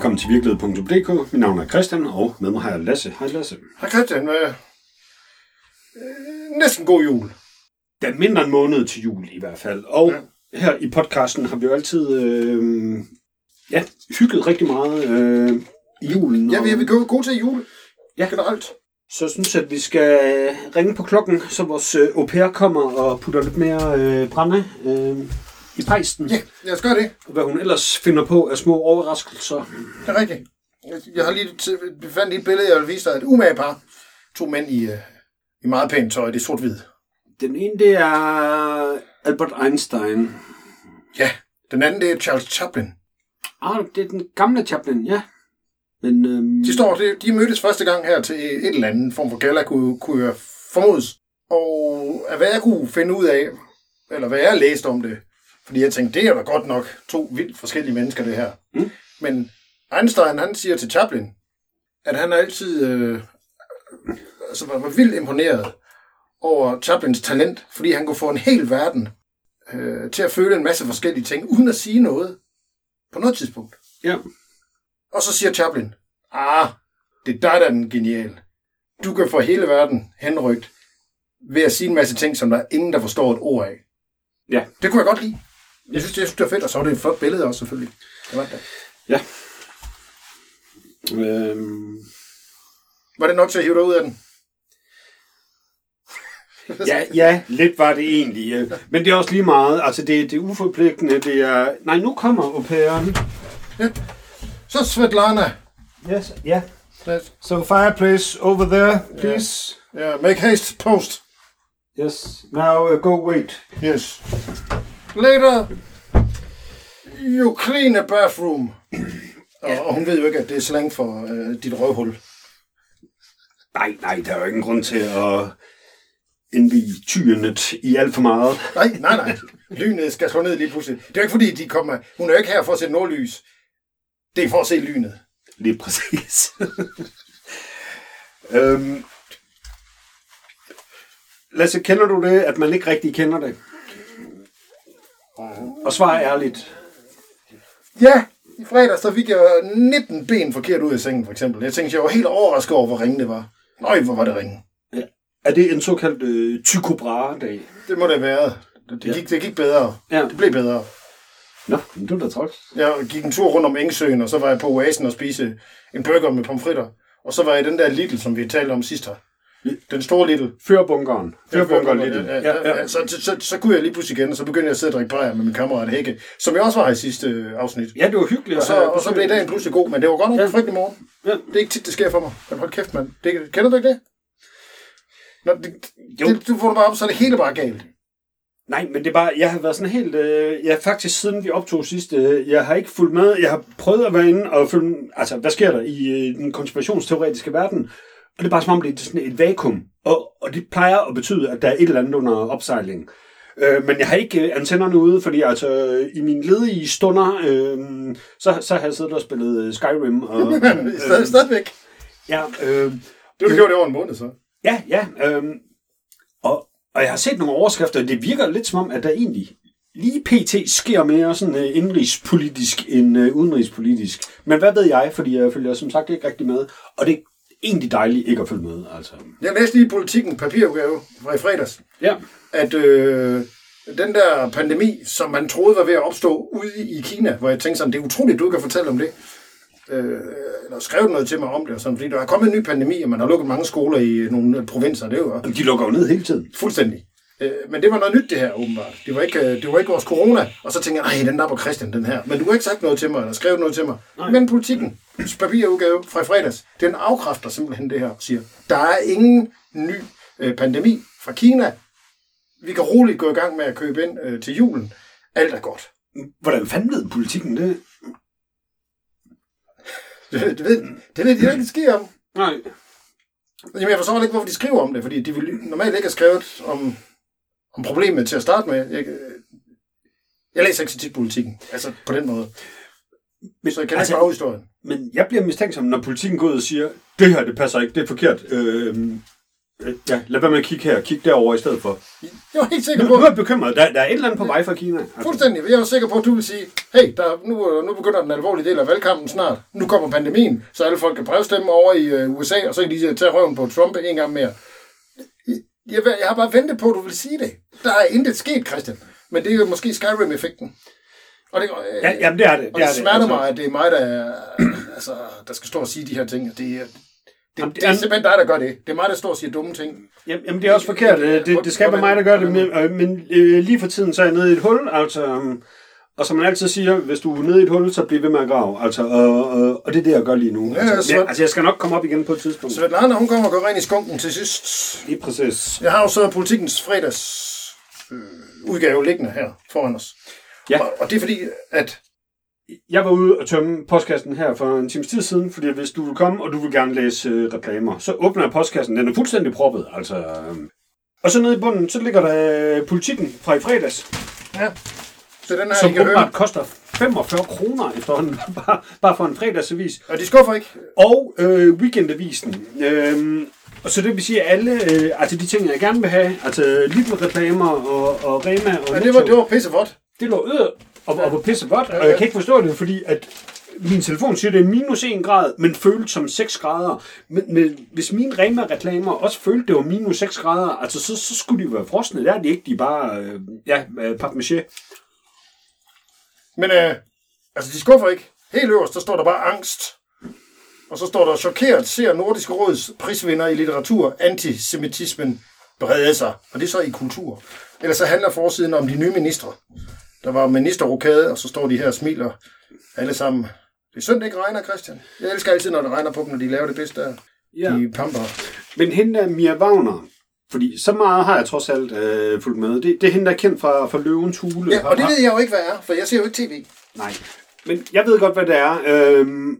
Velkommen til virkelighed.dk. Mit navn er Christian, og med mig har jeg Lasse. Hej Lasse. Hej Christian. Øh, øh, næsten god jul. Der er mindre en måned til jul i hvert fald. Og ja. her i podcasten har vi jo altid øh, ja, hygget rigtig meget øh, i julen. Ja, vi er, er gode til jul. Ja. Generelt. Så jeg synes, at vi skal ringe på klokken, så vores øh, au pair kommer og putter lidt mere øh, brænde øh, i pejsten. Ja, lad os gøre det. Og hvad hun ellers finder på af små overraskelser. Det er rigtigt. Jeg har lige t- befandt et billede, jeg vil vise dig. Et umage par. To mænd i, øh, i meget pænt tøj. Det er sort-hvid. Den ene, det er Albert Einstein. Ja. Den anden, det er Charles Chaplin. Ah, det er den gamle Chaplin, ja. Men, øhm, De står, de, de mødtes første gang her til et eller andet form for gala, kunne, kunne jeg formodes. Og af hvad jeg kunne finde ud af, eller hvad jeg læste om det, fordi jeg tænkte, det er da godt nok to vildt forskellige mennesker, det her. Mm. Men Einstein, han siger til Chaplin, at han altid øh, altså var, var vildt imponeret over Chaplins talent, fordi han kunne få en hel verden øh, til at føle en masse forskellige ting, uden at sige noget på noget tidspunkt. Ja. Og så siger Chaplin, ah, det er dig, der er den genial. Du kan få hele verden henrygt ved at sige en masse ting, som der er ingen, der forstår et ord af. Ja. Det kunne jeg godt lide. Jeg synes, det, jeg synes, det var fedt, og så var det et flot billede også, selvfølgelig. Det var, det. Ja. Øhm, var det nok til at hive dig ud af den? ja, ja, lidt var det egentlig. øh. Men det er også lige meget. Altså, det, det er uforpligtende. Det er... Nej, nu kommer au pairen. Ja. Så Svetlana. Yes, ja. Yes. So fireplace over there, please. Yeah, make haste, post. Yes. Now uh, go wait. Yes. Later, you clean a bathroom. Og, og hun ved jo ikke, at det er slang for øh, dit røvhul. Nej, nej, der er jo ingen grund til at indvige tyrenet i alt for meget. Nej, nej, nej. Lynet skal slå ned lige pludselig. Det er jo ikke fordi, de kommer... Hun er jo ikke her for at se nordlys. Det er for at se lynet. Lige præcis. øhm, Lasse, kender du det, at man ikke rigtig kender det? Og svar ærligt. Ja, i fredag så fik jeg 19 ben forkert ud af sengen, for eksempel. Jeg tænkte, jeg var helt overrasket over, hvor ringe det var. Nøj, hvor var det ringe. Ja. Er det en såkaldt øh, Tycho Brahe-dag? Det må det være. Det, det, gik, det gik bedre. Ja. Det blev bedre. Nå, men det var da træls. Jeg gik en tur rundt om Engsøen, og så var jeg på Oasen og spise en burger med pomfritter. Og så var jeg i den der Lidl, som vi talte om sidst her. Den store Lidl. Førbunkeren. Førbunkeren lidt. Ja, ja, ja, ja. Så, så, så, så kunne jeg lige pludselig igen, og så begyndte jeg at sidde og drikke bajer med min kammerat Hække, som jeg også var her i sidste øh, afsnit. Ja, det var hyggeligt. Og så, og så blev dagen pludselig god, men det var godt nok Ja. frygtelig morgen. Ja. Det er ikke tit, det sker for mig. Men hold kæft, mand. Det, kender du ikke det? Nå, det, Jo. det, du får det bare op, så er det hele bare galt. Nej, men det er bare, jeg har været sådan helt, øh, jeg faktisk siden vi optog sidst, øh, jeg har ikke fulgt med, jeg har prøvet at være inde og følge, altså hvad sker der i øh, den konspirationsteoretiske verden, og det er bare som om, det er sådan et vakuum, og, og det plejer at betyde, at der er et eller andet under opsejling. Øh, men jeg har ikke øh, antennerne ude, fordi altså øh, i mine ledige stunder, øh, så, så har jeg siddet og spillet øh, Skyrim. Og, Stad, stadigvæk. ja, øh, Det har du gjort i over en måned, så. Ja, ja. Øhm, og, og jeg har set nogle overskrifter, og det virker lidt som om, at der egentlig lige pt. sker mere sådan uh, indrigspolitisk end uh, udenrigspolitisk. Men hvad ved jeg, fordi jeg følger som sagt ikke rigtig med. Og det egentlig dejligt ikke at følge med. Altså. Jeg læste lige i politikken papirudgave fra i fredags, Ja. at øh, den der pandemi, som man troede var ved at opstå ude i Kina, hvor jeg tænkte sådan, det er utroligt, du kan fortælle om det. Øh, eller skrevet noget til mig om det, og sådan, fordi der er kommet en ny pandemi, og man har lukket mange skoler i nogle provinser, det er jo De lukker jo ned hele tiden. fuldstændig. Øh, men det var noget nyt, det her, åbenbart. Det var ikke, øh, det var ikke vores corona. Og så tænkte jeg, nej, den der på Christian, den her. Men du har ikke sagt noget til mig, eller skrevet noget til mig. Nej. Men politikken, papirudgave fra i fredags, den afkræfter simpelthen det her, og siger, der er ingen ny øh, pandemi fra Kina. Vi kan roligt gå i gang med at købe ind øh, til julen. Alt er godt. Hvordan fanden ved politikken det? Det, det, ved, det ved de ikke ske om. Nej. Jamen, jeg forstår ikke, hvorfor de skriver om det, fordi de vil normalt ikke have skrevet om, om problemet til at starte med. Jeg, jeg læser ikke så tit politikken, altså på den måde. Men, Så jeg kan altså, ikke bare historien. men jeg bliver mistænksom, når politikken går ud og siger, det her, det passer ikke, det er forkert. Øh, Øh, Ja, lad være med at kigge her. Kig derover i stedet for. Jeg var helt sikker Nu, på, nu er jeg bekymret. Der, der er et eller andet på vej fra Kina. Altså, fuldstændig, jeg var sikker på, at du ville sige, hey, der, er- nu, nu begynder den alvorlige del af valgkampen snart. Nu kommer pandemien, så alle folk kan brevstemme over i øh, USA, og så kan de tage røven på Trump en gang mere. Jeg, jeg, jeg har bare ventet på, at du vil sige det. Der er intet sket, Christian. Men det er jo måske Skyrim-effekten. Og det, øh, ja, jamen, det er det. og det, det smerter altså. mig, at det er mig, der, er- altså, der skal stå og sige de her ting. Det er, det, Jamen, det er simpelthen dig, der gør det. Det er mig, der står og siger dumme ting. Jamen, jamen, det er også forkert. Øh, Det, det skal være mig, der gør det. Men, øh, men øh, lige for tiden, så er jeg nede i et hul. Altså, um, og som man altid siger, hvis du er nede i et hul, så bliver ved med at grave. Altså, og, og, og det er det, jeg gør lige nu. Ja, altså, så- men, altså, jeg skal nok komme op igen på et tidspunkt. Svetlana, hun kommer og går rent i skunken til sidst. Lige præcis. Jeg har jo så politikens fredags øh, udgave liggende her foran os. Ja. Og, og det er fordi, at Jeg var ude og tømme postkassen her for en times tid siden, fordi hvis du vil komme, og du vil gerne læse øh, reklamer, så åbner jeg postkassen. Den er fuldstændig proppet, altså. Øh. Og så nede i bunden, så ligger der øh, politikken fra i fredags, ja, det er den her, som åbenbart koster 45 kroner efterhånden, bare, bare for en fredagsavis. Og de skuffer ikke. Og øh, weekendavisen. Øh, og så det vil sige, at alle, øh, altså de ting, jeg gerne vil have, altså Lidl-reklamer og, og Rema og Men det var, det var pisse vådt. det lå øde og, og var pisse godt, Ja, og jeg ja. kan ikke forstå det, fordi at min telefon siger, det er minus 1 grad, men føles som 6 grader. Men, men hvis mine Rema-reklamer også følte, det var minus 6 grader, altså så, så skulle de være frosne. Der er de ikke, de er bare, øh, ja, øh, papmaché. Men øh, altså, de skuffer ikke. Helt øverst, der står der bare angst. Og så står der, chokeret ser Nordisk Råds prisvinder i litteratur, antisemitismen brede sig. Og det er så i kultur. Ellers så handler forsiden om de nye ministre. Der var ministerrokade, og så står de her og smiler alle sammen. Det er synd, det ikke regner, Christian. Jeg elsker altid, når det regner på dem, når de laver det bedste der. Ja. De pamper. Men hende der Mia Wagner, fordi så meget har jeg trods alt øh, fulgt med. Det, det er hende, der er kendt fra, fra Løvens Hule. Ja, og det ved jeg jo ikke, hvad er, for jeg ser jo ikke tv. Nej, men jeg ved godt, hvad det er. Øhm,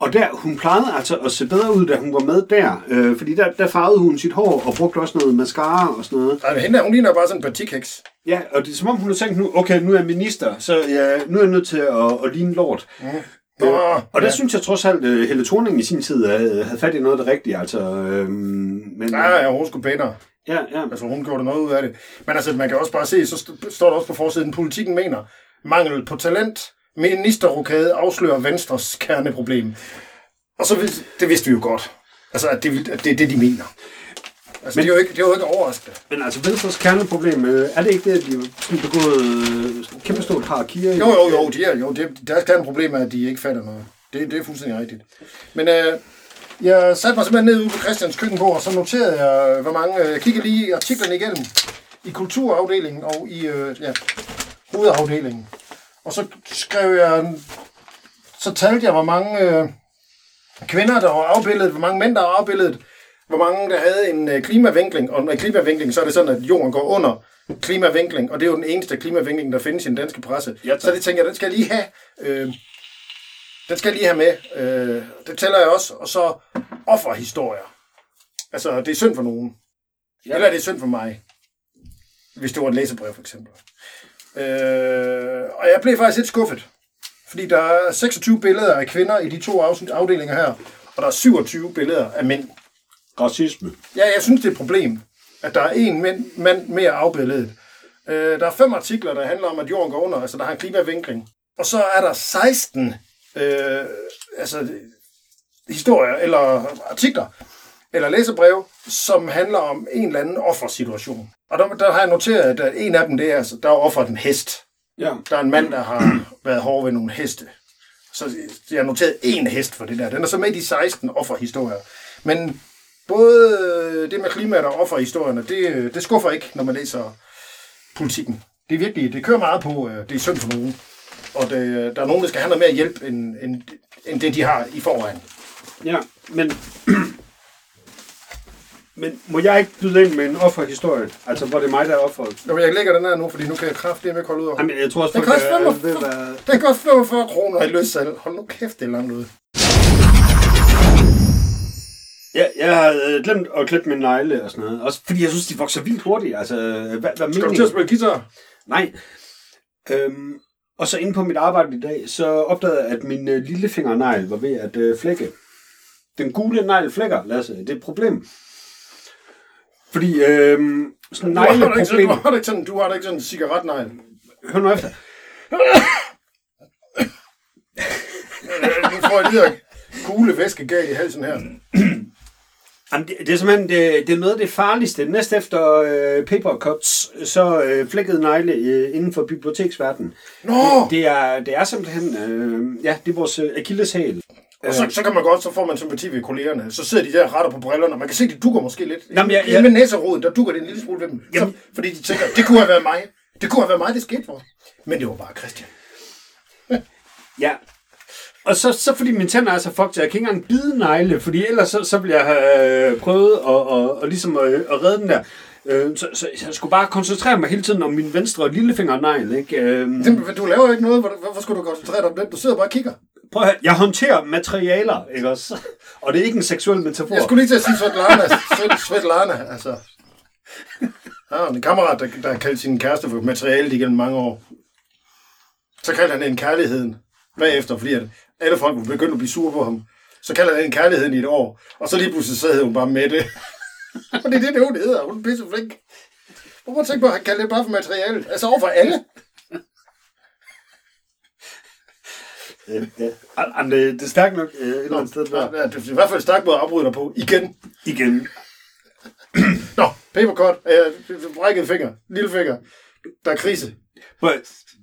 og der, hun plejede altså at se bedre ud, da hun var med der. Øh, fordi der, der farvede hun sit hår og brugte også noget mascara og sådan noget. Nej, men hende der, hun ligner bare sådan en batikheks. Ja, og det er som om, hun har tænkt nu, okay, nu er jeg minister, så ja, nu er jeg nødt til at, at ligne lort. Nå, Øh, og der ja. synes jeg trods alt, at Helle Thorning i sin tid havde, havde fat i noget af det rigtige. Altså, øhm, men, Ja, ja, hun skulle pænere. ja, ja. Altså, hun gjorde noget ud af det. Men altså, man kan også bare se, så st- står der også på forsiden, politikken mener, mangel på talent, ministerrokade afslører Venstres kerneproblem. Og så det vidste vi jo godt. Altså, at det, at det er det, de mener. Altså, Men, det, er jo ikke, det er jo ikke overraskende. Men altså, Venstres kerneproblem, øh, er det ikke det, at de har begået øh, kæmpe stort harakiri? Jo, jo, jo, de er, jo det, deres kerneproblem er, at de ikke fatter noget. Det, det er fuldstændig rigtigt. Men øh, jeg satte mig simpelthen ned ude på Christians køkkenbord, og så noterede jeg, hvor mange... øh, Jeg kiggede lige artiklerne igennem i kulturafdelingen og i øh, ja, hovedafdelingen. Og så skrev jeg... Så talte jeg, hvor mange øh, kvinder, der var afbildet, hvor mange mænd, der var afbildet, hvor mange, der havde en øh, klimavinkling. Og med klimavinkling, så er det sådan, at jorden går under klimavinkling, og det er jo den eneste klimavinkling, der findes i den danske presse. Ja, tak. så det tænker jeg, den skal jeg lige have. Øh, den skal jeg lige have med. Øh, det tæller jeg også. Og så offerhistorier. Altså, det er synd for nogen. Ja. Eller det er synd for mig. Hvis det var et læsebrev, for eksempel. Øh, og jeg blev faktisk lidt skuffet. Fordi der er 26 billeder af kvinder i de to afsnit- afdelinger her. Og der er 27 billeder af mænd. Racisme. Ja, jeg synes, det er et problem, at der er en mand, mere afbilledet. Øh, der er fem artikler, der handler om, at jorden går under, altså der har en klimavinkling. Og så er der 16 øh, altså, historier eller artikler eller læsebreve, som handler om en eller anden offersituation. Og der, der har jeg noteret, at en af dem, det er, altså, der er offeret en hest. Ja. Der er en mand, der har været hård ved nogle heste. Så jeg har noteret én hest for det der. Den er så med i de 16 offerhistorier. Men både øh, det med klimaet og offerhistorierne, det, det skuffer ikke, når man læser politikken. Det er virkelig, det kører meget på, øh, det er synd for nogen. Og det, der er nogen, der skal have noget mere hjælp, end, end, end det, de har i forvejen. Ja, men... men må jeg ikke byde ind med en offerhistorie? Altså, hvor det er mig, der er offeret? Nå, jeg lægger den her nu, fordi nu kan jeg kraftigt med kolde ud over. Jamen, jeg tror også, Den folk koster er, 45, ved, hvad... den koster 45 kroner i løssalg. Hold nu kæft, det er langt ude. Ja, jeg har øh, glemt at klippe mine negle og sådan noget. Også fordi jeg synes, de vokser vildt hurtigt. Altså, hvad, hvad Skal du meningen? til at spille guitar? Nej. Øhm, og så inde på mit arbejde i dag, så opdagede jeg, at min øh, lillefingernegl var ved at øh, flække. Den gule negl flækker, Lasse. Det er et problem. Fordi øh, sådan Du har, da ikke sådan, du, har da ikke sådan, du har da ikke sådan en cigaretnegl. Hør nu efter. Øh, nu får jeg lige kugle væske galt i halsen her. Jamen, det, det er simpelthen det, det er noget af det farligste. Næst efter øh, paper cuts, så øh, flækket negle øh, inden for biblioteksverdenen. Nå! Det, det, er, det er simpelthen, øh, ja, det er vores øh, akilleshæl. Og så, så kan man godt, så får man sympati ved kollegerne. Så sidder de der og retter på brillerne, og man kan se, de dukker måske lidt. Nå, men jeg- jeg, Med næserodet, der dukker det en lille smule ved dem. Så, Jamen- fordi de tænker, det kunne have været mig. Det kunne have været mig, det skete for. Men det var bare Christian. Ja. Og så, så fordi mine tænder er så fucked, så jeg kan ikke engang bide negle, fordi ellers så, så ville jeg have øh, prøvet at, og, og ligesom at, at redde den der. Øh, så, så jeg skulle bare koncentrere mig hele tiden om min venstre lillefingernegl, ikke? Øh, Det, du laver ikke noget. Hvor- Hvorfor skulle du koncentrere dig om det? Du sidder bare og kigger. prøv at høre, jeg håndterer materialer, ikke også? Og det er ikke en seksuel metafor. Jeg skulle lige til at sige Svetlana. Svet- Svetlana, altså. Ja, en kammerat, der, der har kaldt sin kæreste for materiale igennem mange år. Så kaldte han en kærligheden bagefter, fordi at alle folk var begyndt at blive sure på ham. Så kalder han en kærligheden i et år, og så lige pludselig så hed hun bare med det. og det er det, det hun hedder. Hun er pisse flink. Hvorfor tænke på, at han kalder det bare for materiale? Altså over for alle. Ja, ja. Jamen, det, det er stærkt nok øh, et eller andet sted der. Ja, det er i hvert fald en stærk måde at afbryde dig på. Igen. Igen. Nå, papercut. Øh, brækket finger. Lille finger. Der er krise. At-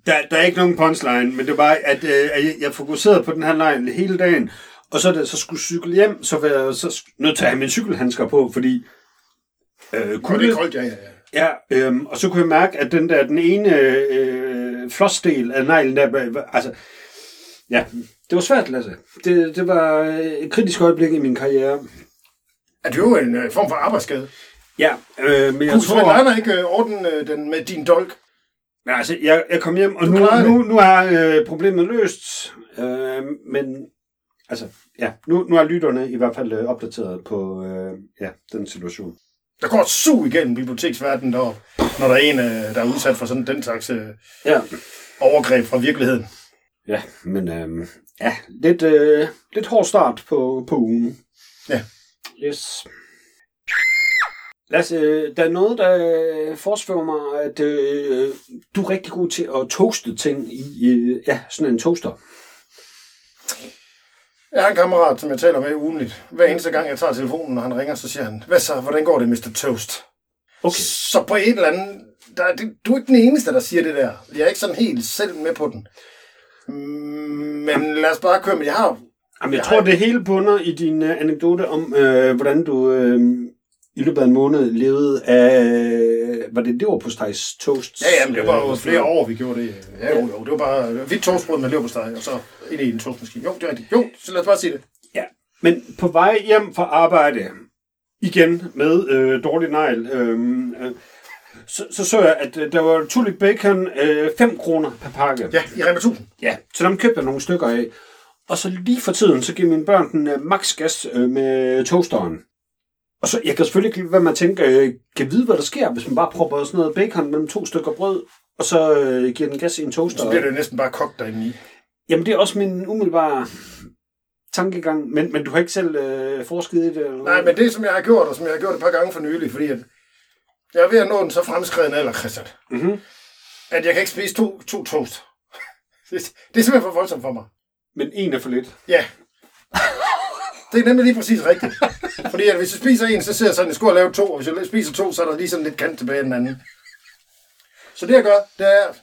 Der, der er ikke nogen punchline, men det er bare, at, øh, at jeg- fokuserede på den her line hele dagen, og så da så skulle cykle hjem, så var jeg så nødt til at have mine cykelhandsker på, fordi øh, det kulde, er koldt, ja, ja, ja. ja, øhm, og så kunne jeg mærke, at den der, den ene øh, flossdel af neglen der, var- var- altså, ja, det var svært, Lasse. Det, det var øh, et kritisk øjeblik i min karriere. Er det jo en øh, form for arbejdsskade? Ja, øh, men jeg Kunne tror... Svetlana ikke øh, ordne øh, den med din dolk? Ja, altså, jeg, jeg kom hjem, og Du nu, nu, nu er øh, problemet løst. Øh, men altså, ja, nu, nu er lytterne i hvert fald øh, opdateret på øh, ja, den situation. Der går et sug igennem biblioteksverdenen deroppe, når der er en, øh, der er udsat for sådan den slags øh, Ja, overgreb fra virkeligheden. ja men øh, ja, lidt, øh, lidt hård start på, på ugen. Ja. Yes. Øh, der er noget, der forsvæver mig, at øh, du er rigtig god til at toaste ting i øh, ja, sådan en toaster. Jeg har en kammerat, som jeg taler med ugenligt. Hver eneste gang, jeg tager telefonen, når han ringer, så siger han, hvad så, hvordan går det, Mr. Toast? Okay. Så på en eller anden... Der, er- det, du er ikke den eneste, der siger det der. Jeg er ikke sådan helt selv med på den. Men lad os bare køre med. Jeg har Jamen, jeg Jeg tror, har- det hele bunder i din uh, anekdote om, øh, hvordan du øh, i løbet af en måned levede af, var det det var på stejs toast? Ja, jamen, det var jo flere år, vi gjorde det. Ja, jo, jo, det var bare hvidt toastbrød med leverpostej, og så ind i en toastmaskine. Jo, det er rigtigt. Jo, så lad os bare sige det. Ja, men på vej hjem fra arbejde, igen med øh, dårlig negl, øh, øh, så, så så jeg, at øh, der var tulip bacon 5 øh, kroner per pakke. Ja, i Rema 1000. ja, så dem købte jeg nogle stykker af. Og så lige for tiden, så giver mine børn den øh, max gas øh, med toasteren. Og så, jeg kan selvfølgelig ikke lade være med at tænke, øh, kan vide, hvad der sker, hvis man bare propper sådan noget bacon mellem to stykker brød, og så øh, giver den gas i en toaster. Så bliver det næsten bare kogt derinde i. Jamen, det er også min umiddelbare tankegang, men, men du har ikke selv øh, forsket i det? Eller Nej, men det, som jeg har gjort, og som jeg har gjort et par gange for nylig, fordi at jeg er ved at nå den så fremskreden alder, Christian, Mm-hmm. at jeg kan ikke spise to, to toast. Det, det er simpelthen for voldsomt for mig. Men en er for lidt. Ja. Det er nemlig lige præcis rigtigt. Fordi at hvis jeg spiser en, så sidder jeg sådan, jeg skulle have lavet to, og hvis jeg spiser to, så er der lige sådan lidt kant tilbage i den anden. Så det jeg gør, det er,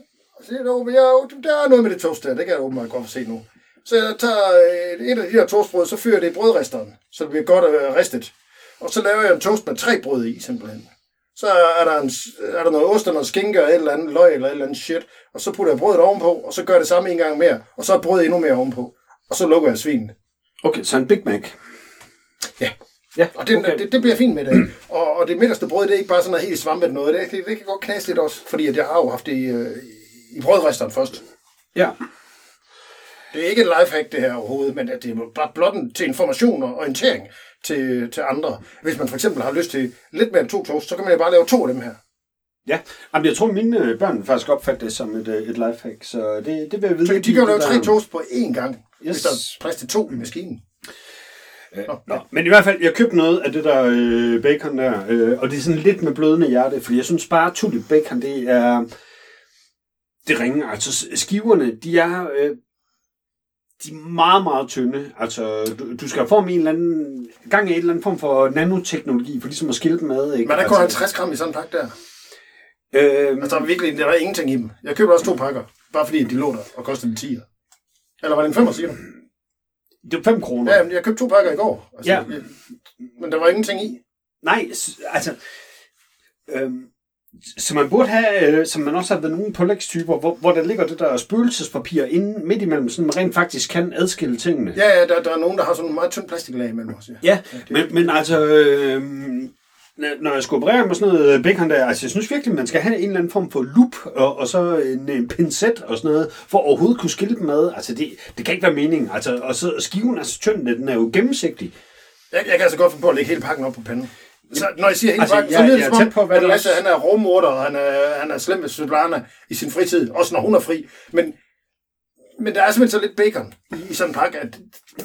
se, der, jeg, der er noget med det toast der, det kan jeg åbenbart godt se nu. Så jeg tager øh, et af de her toastbrød, så fyrer jeg det i brødristeren, så det bliver godt øh, ristet. Og så laver jeg en toast med tre brød i, simpelthen. Så er der, en, er der noget ost og noget skinke og et eller andet løg eller et eller andet shit. Og så putter jeg brødet ovenpå, og så gør jeg det samme en gang mere. Og så er brødet endnu mere ovenpå. Og så lukker jeg svinet. Okay, så en Big Mac. Ja. Ja, Og det, okay. det, det bliver fint med det. Og, og det midterste brød, det er ikke bare sådan noget helt svampet noget. Det, det, det kan godt knase lidt også, fordi at jeg har jo haft det i, øh, i brødristeren først. Ja. Det er ikke et lifehack, det her overhovedet, men at det er bare blot en- til information og orientering til, til andre. Hvis man for eksempel har lyst til lidt mere end to toast, så kan man jo bare lave to af dem her. Ja, Jamen, jeg tror, mine øh, børn faktisk opfatte det som et, øh, et lifehack, så det, det vil jeg vide. Så de kan jo lave tre toast på én gang, yes. Der er plads til to i maskinen. Øh, nå, men i hvert fald, jeg købte noget af det der øh, bacon der, øh, og det er sådan lidt med blødende hjerte, fordi jeg synes bare, at tulip bacon, det er, det ringer. Altså skiverne, de er, øh, de er meget, meget tynde. Altså, du, du skal få en eller anden gang i en eller anden form for nanoteknologi, for ligesom at skille dem ad. Ikke? Men der altså, går 50 gram i sådan en pakke der. Øh, Altså, der er virkelig, der er ingenting i dem. Jeg køber også to pakker, bare fordi de lå der og kostede en 10. Eller var det en 5, siger du? det er 5 kroner. Ja, men jeg købte to pakker i går. Altså, Ja. jeg, men der var ingenting i. Nej, altså... Øhm, så man burde have, øh, som man også har været nogle pålægstyper, hvor, hvor der ligger det der spøgelsespapir inde midt imellem, så man rent faktisk kan adskille tingene. Ja, ja, der, der er nogen, der har sådan en meget tynd plastiklag imellem os. Ja. Ja, men, men altså, øh, når jeg skulle operere med sådan noget øh, bacon der, altså jeg synes virkelig, man skal have en eller anden form for loop, og, og så en, en pincet og sådan noget, for at overhovedet kunne skille dem ad. Altså det, det kan ikke være meningen. Altså, og så skiven er så tynd, den er jo gennemsigtig. Jeg, jeg kan altså godt få på at lægge hele pakken op på panden. Så, når jeg siger hele Altså, pakken, jeg- så lyder det er som om, tæt på, hvad at Lasse, han er rovmorder, og han er, han er slem med Svetlana i sin fritid, også når hun er fri. Men, men der er simpelthen så lidt bacon i, i sådan en pakke, at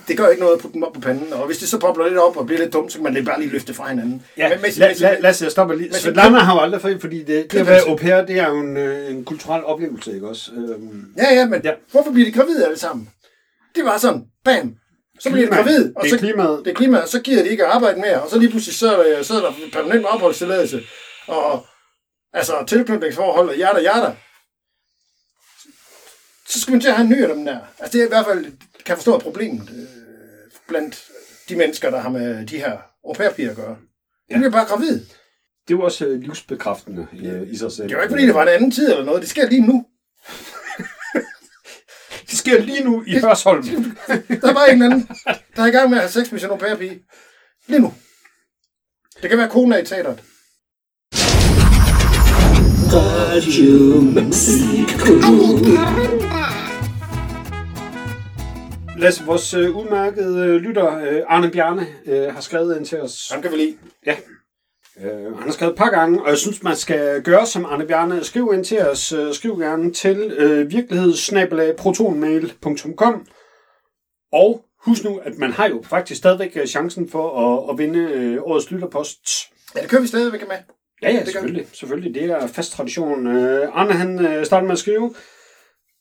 det gør ikke noget at putte dem op på panden. Og hvis det så popler lidt op og bliver lidt dumt, så kan man lige bare lige løfte fra hinanden. Ja, men, med, la, la, Lasse, jeg stopper lige. Svetlana har jo aldrig fri, fordi det, det at være au pair, det er jo en, øh, en kulturel oplevelse, ikke også? Øhm, ja, ja, men Ja. hvorfor bliver de gravide alle sammen? Det var sådan, bam, så bliver de klima. gravide, og Det så, er klimaet. det er klima, og så giver de ikke arbejde mere, og så lige pludselig så, så er der permanent opholdstilladelse, og altså tilknytningsforhold og hjerter, hjerter. Så skal man til at have en ny af dem der. Altså det er i hvert fald, kan forstå, at problemet øh, blandt de mennesker, der har med de her au pair at gøre. De bliver bare gravid. Det er jo også øh, livsbekræftende i, i sig selv. Det er jo ikke, fordi det var en anden tid eller noget. Det sker lige nu. Det sker lige nu i Hørsholm. Der er bare en eller anden, der er i gang med at have sex med sin au pair pige. Lige nu. Det kan være kona i teateret. Lasse, vores øh, udmærkede øh, lytter, øh, Arne Bjarne, øh, har skrevet ind til os. Ham kan vi lide. Ja. Øh, han har skrevet et par gange, og jeg synes, man skal gøre som Arne Bjarne. Skriv ind til os. Øh, skriv gerne til øh, virkelighedssnabelag.protonmail.com Og husk nu, at man har jo faktisk stadigvæk øh, chancen for at, at vinde øh, årets lytterpost. Ja, det kører vi stadigvæk med. Ja, ja, gør selvfølgelig. selvfølgelig. Det er fast tradition. Øh, Arne, han øh, starter med at skrive,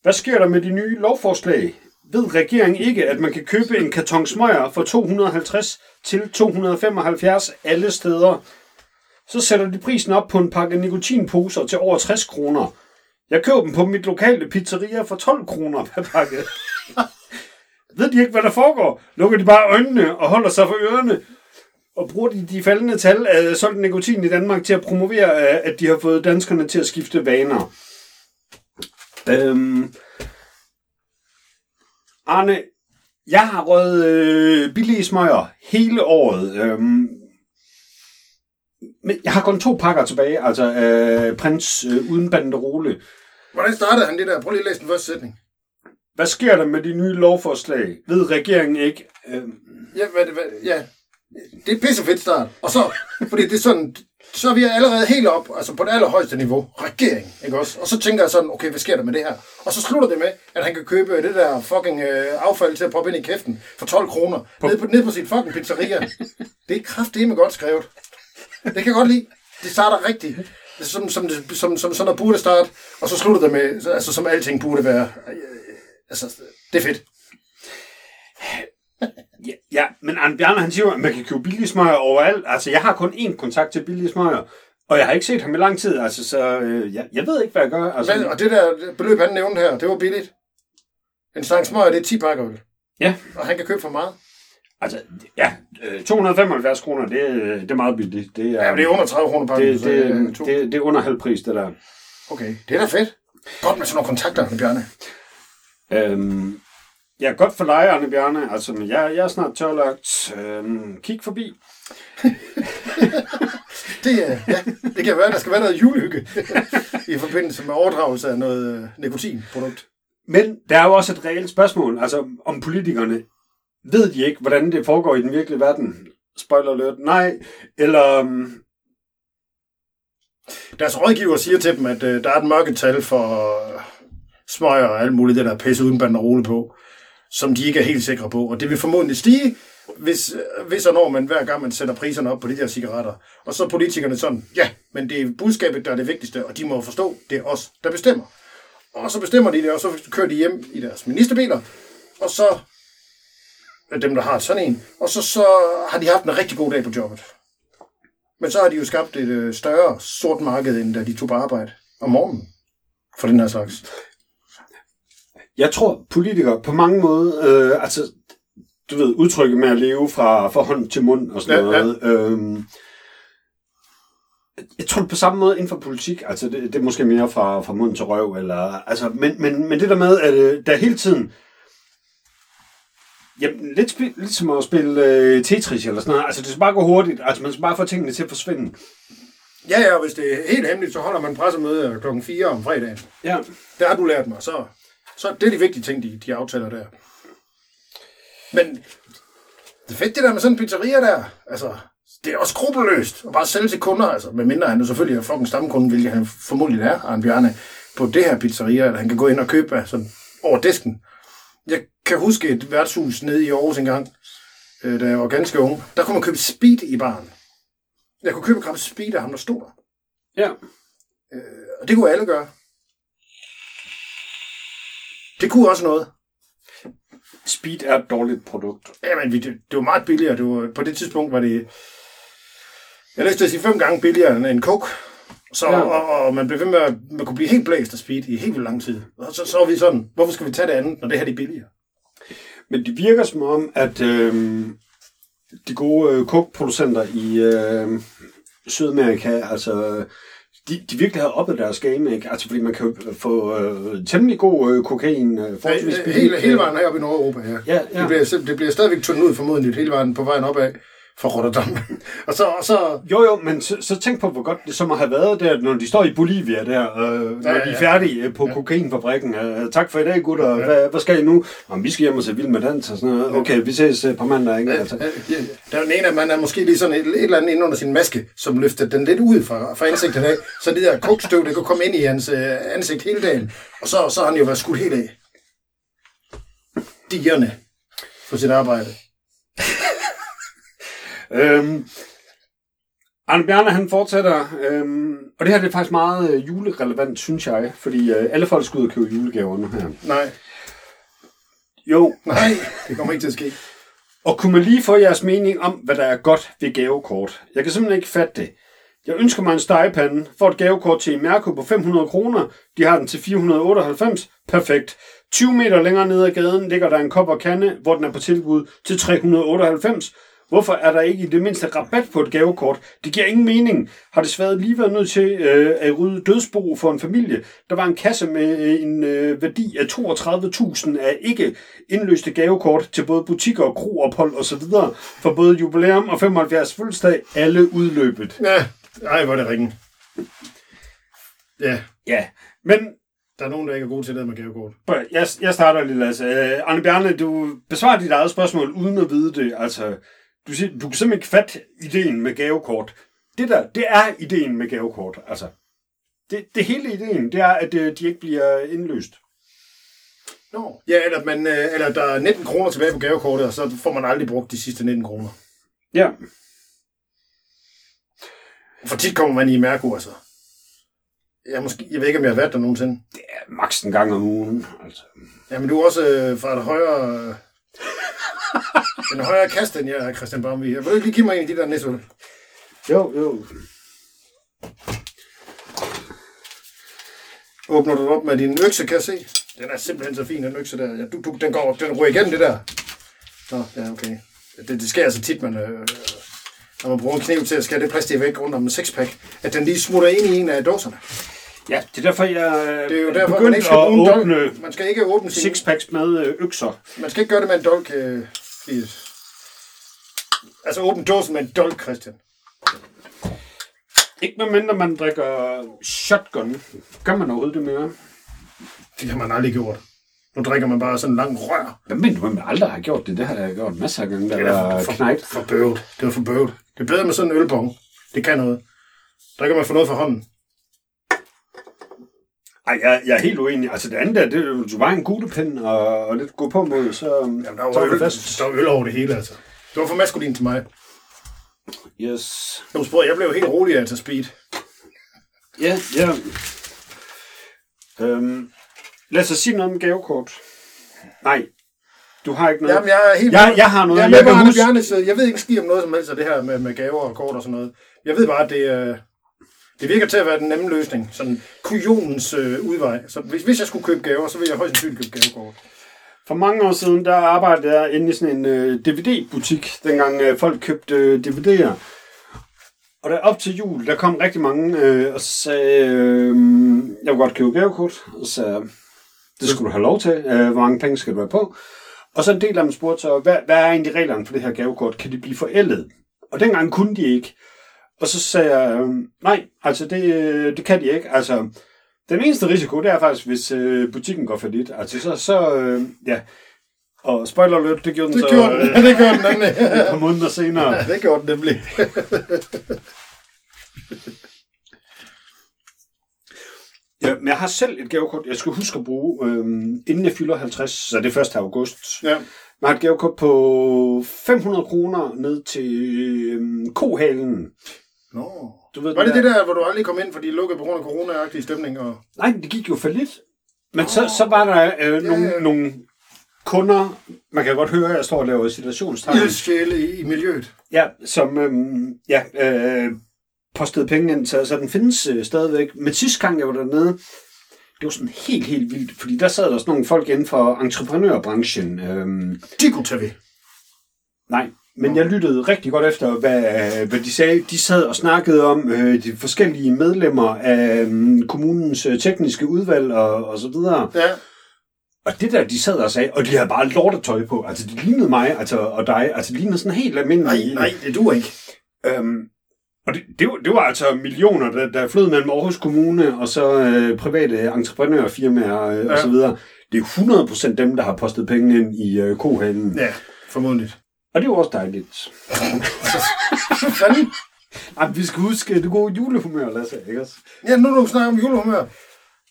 hvad sker der med de nye lovforslag? Ved regeringen ikke, at man kan købe en karton smøger for 250 til 275 alle steder? Så sætter de prisen op på en pakke nikotinposer til over 60 kroner. Jeg køber dem på mit lokale pizzeria for 12 kroner per pakke. Ved de ikke, hvad der foregår? Lukker de bare øjnene og holder sig for ørerne? Og bruger de de faldende tal af solgt nikotin i Danmark til at promovere, at de har fået danskerne til at skifte vaner? Øhm, Arne, jeg har røget øh, billige smøger hele året. Øhm, men jeg har kun to pakker tilbage, altså øh, prins øh, uden banderole. Hvordan startede han det der? Prøv lige at læse den første sætning. Hvad sker der med de nye lovforslag? Ved regeringen ikke? Øhm, Ja, hvad, hvad, ja. Det er et pissefedt start. Og så, fordi det er sådan, så er vi allerede helt op, altså på det allerhøjeste niveau, regering, ikke også? Og så tænker jeg sådan, okay, hvad sker der med det her? Og så slutter det med, at han kan købe det der fucking øh, affald til at proppe ind i kæften for 12 kroner, ned på, ned på sit fucking pizzeria. Det er kraftedeme godt skrevet. Det kan jeg godt lide. Det starter rigtigt. Det er som, som, det- som, som sådan noget burde starte, og så slutter det med, så- altså som alting burde være. Øh, Altså, det er fedt. Ja, ja, men Arne Bjarne, han siger, at man kan købe billige smøger overalt. Altså, jeg har kun én kontakt til billige smøger, og jeg har ikke set ham i lang tid. Altså, så øh, jeg, jeg ved ikke, hvad jeg gør. Altså, Men, og det der beløb, han nævnte her, det var billigt. En stang smøger, det er 10 pakker øl. Ja. Og han kan købe for meget. altså ja, øh, 275 kroner, det, er- det er meget billigt. Det er, Ja, men det er under 30 kroner pakken. det, det, det, to- det, det er under halv pris, det der. Okay, det er da fedt. Godt med sådan nogle kontakter, med Bjarne. Øhm, er godt for dig, Arne Bjarne. Altså, jeg, jeg er snart tørlagt. Øhm, kig forbi. Det, er- ja, det kan være, der skal være noget julehygge i forbindelse med overdragelse af noget øh, nikotinprodukt. Men der er jo også et reelt spørgsmål, altså om politikerne, ved de ikke, hvordan det foregår i den virkelige verden? Spoiler alert, nej. Eller, um, Deres rådgiver siger til dem, at øh, der er et mørketal for øh, smøger og alt muligt, det der er pisse uden banderole på, som de ikke er helt sikre på. Og det vil formodentlig stige, hvis, øh, hvis og når man hver gang man sætter priserne op på de der cigaretter, og så er politikerne sådan, ja, men det er budskabet, der er det vigtigste, og de må forstå, det er os, der bestemmer. Og så bestemmer de det, og så kører de hjem i deres ministerbiler, og så øh, dem, der har sådan en, og så, så har de haft en rigtig god dag på jobbet. Men så har de jo skabt et øh, større sort marked, end da de tog på arbejde om morgenen for den her slags. Jeg tror, politikere på mange måder, øh, altså, du ved, udtrykket med at leve fra, fra hånd til mund og sådan Ja, noget. Øh, jeg tror på samme måde inden for politik, altså det, det er måske mere fra, fra mund til røv, eller, altså, men, men, men det der med, at øh, der hele tiden, jamen, lidt, spil, lidt som at spille øh, Tetris eller sådan noget, altså det skal bare gå hurtigt, altså man skal bare få tingene til at forsvinde. Ja, ja, hvis det er helt hemmeligt, så holder man pressemøde klokken 4 om fredagen. Ja, Det har du lært mig, så, så det er de vigtige ting, de, de aftaler der. Men det er fedt det der med sådan en pizzeria der. Altså, det er også skrupelløst at bare sælge til kunder, altså. Medmindre han jo selvfølgelig er fucking stamkunde, hvilket han formodentlig er, Arne Bjarne, på det her pizzeria, at han kan gå ind og købe sådan over disken. Jeg kan huske et værtshus nede i Aarhus engang, øh, da jeg var ganske ung. Der kunne man købe speed i baren. Jeg kunne købe gram speed af ham, der stod der. ja. Og det kunne alle gøre. Det kunne også noget. Speed er et dårligt produkt. Jamen, vi- det, det var meget billigere. Det var, på det tidspunkt var det... Jeg læste at sige fem gange billigere end en coke. Så, Ja. og, og, man blev ved med at man kunne blive helt blæst af speed i helt vildt lang tid. Og så, så var vi sådan, hvorfor skal vi tage det andet, når det her det er billigere? Men det virker som om, at øh, de gode øh, kokproducenter i øh, Sydamerika, altså, de, de virkelig har oppet deres game, ikke? Altså, fordi man kan jo få øh, temmelig god øh, kokain øh, forholdsvis Hele, billigt. hele, hele vejen heroppe i Nordeuropa, ja. Ja, ja. Det, bliver, det bliver stadigvæk tundet ud formodentlig hele vejen på vejen opad fra Rotterdam. og så, og så Jo, jo, men så, så tænk på, hvor godt det så må have været der, når de står i Bolivia der, øh, når ja, de er færdige øh, på ja. kokainfabrikken. Øh, tak for i dag, gutter. Ja. Hvad, hvad skal I nu? Jamen, vi skal hjem og se Vild med Dans og sådan noget. Okay, vi ses øh, på mandag, ikke? Altså. Ja, ja. Der er den ene, at man er måske lige sådan et, et eller andet inde under sin maske, som løfter den lidt ud fra, fra ansigtet af, så det der kokstøv, det kan komme ind i hans øh, ansigt hele dagen, og så, så har han jo været skudt helt af. Digerne på sit arbejde. Øhm, Arne Bjarne, han fortsætter, øhm, og det her det er faktisk meget øh, julerelevant, synes jeg, fordi øh, alle folk skal ud og købe julegaver nu her. Nej, Jo, nej, det kommer ikke til at ske. og kunne man lige få jeres mening om, hvad der er godt ved gavekort? Jeg kan simpelthen ikke fatte det. Jeg ønsker mig en stegepande, får et gavekort til Mærko på 500 kroner. De har den til 498. Perfekt. 20 meter længere nede ad gaden ligger der en kop og kande, hvor den er på tilbud til 398. Hvorfor er der ikke i det mindste rabat på et gavekort? Det giver ingen mening. Har desværre lige været nødt til øh, at rydde dødsbo for en familie. Der var en kasse med øh, en øh, værdi af 32.000 af ikke indløste gavekort til både butikker, kroophold og så videre for både jubilæum og 75 fødselsdag, alle udløbet. Ja, nej, hvor er det ringen. Ja, Ja, men der er nogen, der ikke er gode til det med gavekort. jeg, jeg starter lidt, altså. Øh, Arne Bjarne, du besvarer dit eget spørgsmål uden at vide det. Altså, du, siger, du kan simpelthen ikke fatte ideen med gavekort. Det der, det er ideen med gavekort. Altså, det, det hele ideen, det er, at øh, de ikke bliver indløst. Nå. Ja, eller, man, øh, eller der er 19 kroner tilbage på gavekortet, og så får man aldrig brugt de sidste 19 kroner. Ja, For tit kommer man i Mærko, altså. Jeg, måske, jeg ved ikke, om jeg har været der nogensinde. det er maks en gang om ugen. Altså. Jamen, du er også øh, fra et højere... Øh, en højere kast, end jeg er, Christian Barmvig. Vil du ikke lige give mig en af de der næsøl? Jo, jo. Åbner du den op med din økse, kan jeg se? Den er simpelthen så fin, den økse der. Ja, du, du, den, går, den ryger igennem det der. Nå, ja, okay. Det, det sker altså tit, man, øh, når man bruger en kniv til at skære det plastik væk rundt om en sexpack, at den lige smutter ind i en af dåserne. Ja, det er derfor, jeg Det er jo derfor, man ikke skal at åbne. Man skal ikke åbne sin... sixpacks med øh, økser. Man skal ikke gøre det med en dolk. Øh, Fies. altså åbne dåsen med en dolk, Christian. Ikke medmindre man drikker shotgun. Gør man overhovedet det mere? Det har man aldrig gjort. Nu drikker man bare sådan en lang rør. Hvad mener du, man aldrig har gjort det? Det har jeg gjort masser af gange, der Det er for, for, for bøvet. Det var for bøvet. Det er bedre med sådan en ølbong. Det kan noget. Drikker man for noget for hånden. Ej, jeg, jeg er helt uenig. Altså det andet der, det, du var en gulepind og, og lidt gå på mod, så, Jamen, der var, øl, det fast. der var øl over det hele, altså. Det var for maskulin til mig. Yes. Nu spurgte jeg blev helt rolig tage speed. Ja, ja. Øhm, lad os sige noget om gavekort. Nej, du har ikke noget. Jamen, jeg er helt Jeg- jeg har noget, Jeg, jeg jeg, kan jeg, huske- Bjarnes, jeg ved ikke ski om noget som helst af det her med, med gaver og kort og sådan noget. Jeg ved bare, at det, øh, det virker til at være den nemme løsning. Sådan kujonens øh, udvej. Så hvis, hvis jeg skulle købe gaver, så ville jeg højst sandsynligt købe gavekort. For mange år siden, der arbejdede jeg inde i sådan en øh, DVD-butik, dengang øh, folk købte øh, DVD'er. Og der op til jul, der kom rigtig mange øh, og sagde, øh, jeg vil godt købe gavekort. Og så sagde det skulle du have lov til. Øh, hvor mange penge skal du have på? Og så en del af dem spurgte så, hvad, hvad er egentlig reglerne for det her gavekort? Kan de blive forældet? Og dengang kunne de ikke. Og så sagde jeg, øh, nej, altså det, øh, det kan de ikke. Altså, den eneste risiko, det er faktisk, hvis øh, butikken går for lidt. Altså, så, så øh, ja. Og spoiler alert, det gjorde den Det så gjorde den, øh, det gjorde den nemlig. et par måneder senere. Ja, det gjorde den nemlig. Ja, men jeg har selv et gavekort, jeg skal huske at bruge, øh, inden jeg fylder 50, så det er 1. august. Ja. Jeg har et gavekort på 500 kroner ned til øh, kohalen. Nå. Du ved, Var det der- det der, hvor du aldrig kom ind, fordi de lukkede på grund af corona-agtig stemning? Og... Nej, det gik jo for lidt. Men så, så var der øh, nogle, ja. nogle kunder, man kan godt høre, at jeg står og laver situationstegn. Ildsjæle i, i miljøet. Ja, som øhm, ja, øh, postede penge ind, så, så den findes øh, stadigvæk. Men sidste gang jeg var dernede, det var sådan helt, helt vildt, fordi der sad der sådan nogle folk inden for entreprenørbranchen. Øhm, De kunne tage ved. nej, men jeg lyttede rigtig godt efter, hvad, hvad de sagde. De sad og snakkede om øh, de forskellige medlemmer af øh, kommunens øh, tekniske udvalg og, og så videre. Ja. Og det der, de sad og sagde, og de havde bare lortetøj på. Altså, de lignede mig altså, og dig. Altså, de lignede sådan helt almindelige. Nej, nej, det duer ikke. Øhm, og det, det, var, det var altså millioner, der, der flød mellem Aarhus Kommune og så øh, private entreprenørfirmaer øh, ja. og så videre. Det er 100% dem, der har postet penge ind i øh, kohandlen. Ja. Ja, formodentlig. Og det er jo også dejligt. Fanden? Ej, vi skal huske det gode julehumør, Lasse, ikke også? Ja, nu du snakker om julehumør.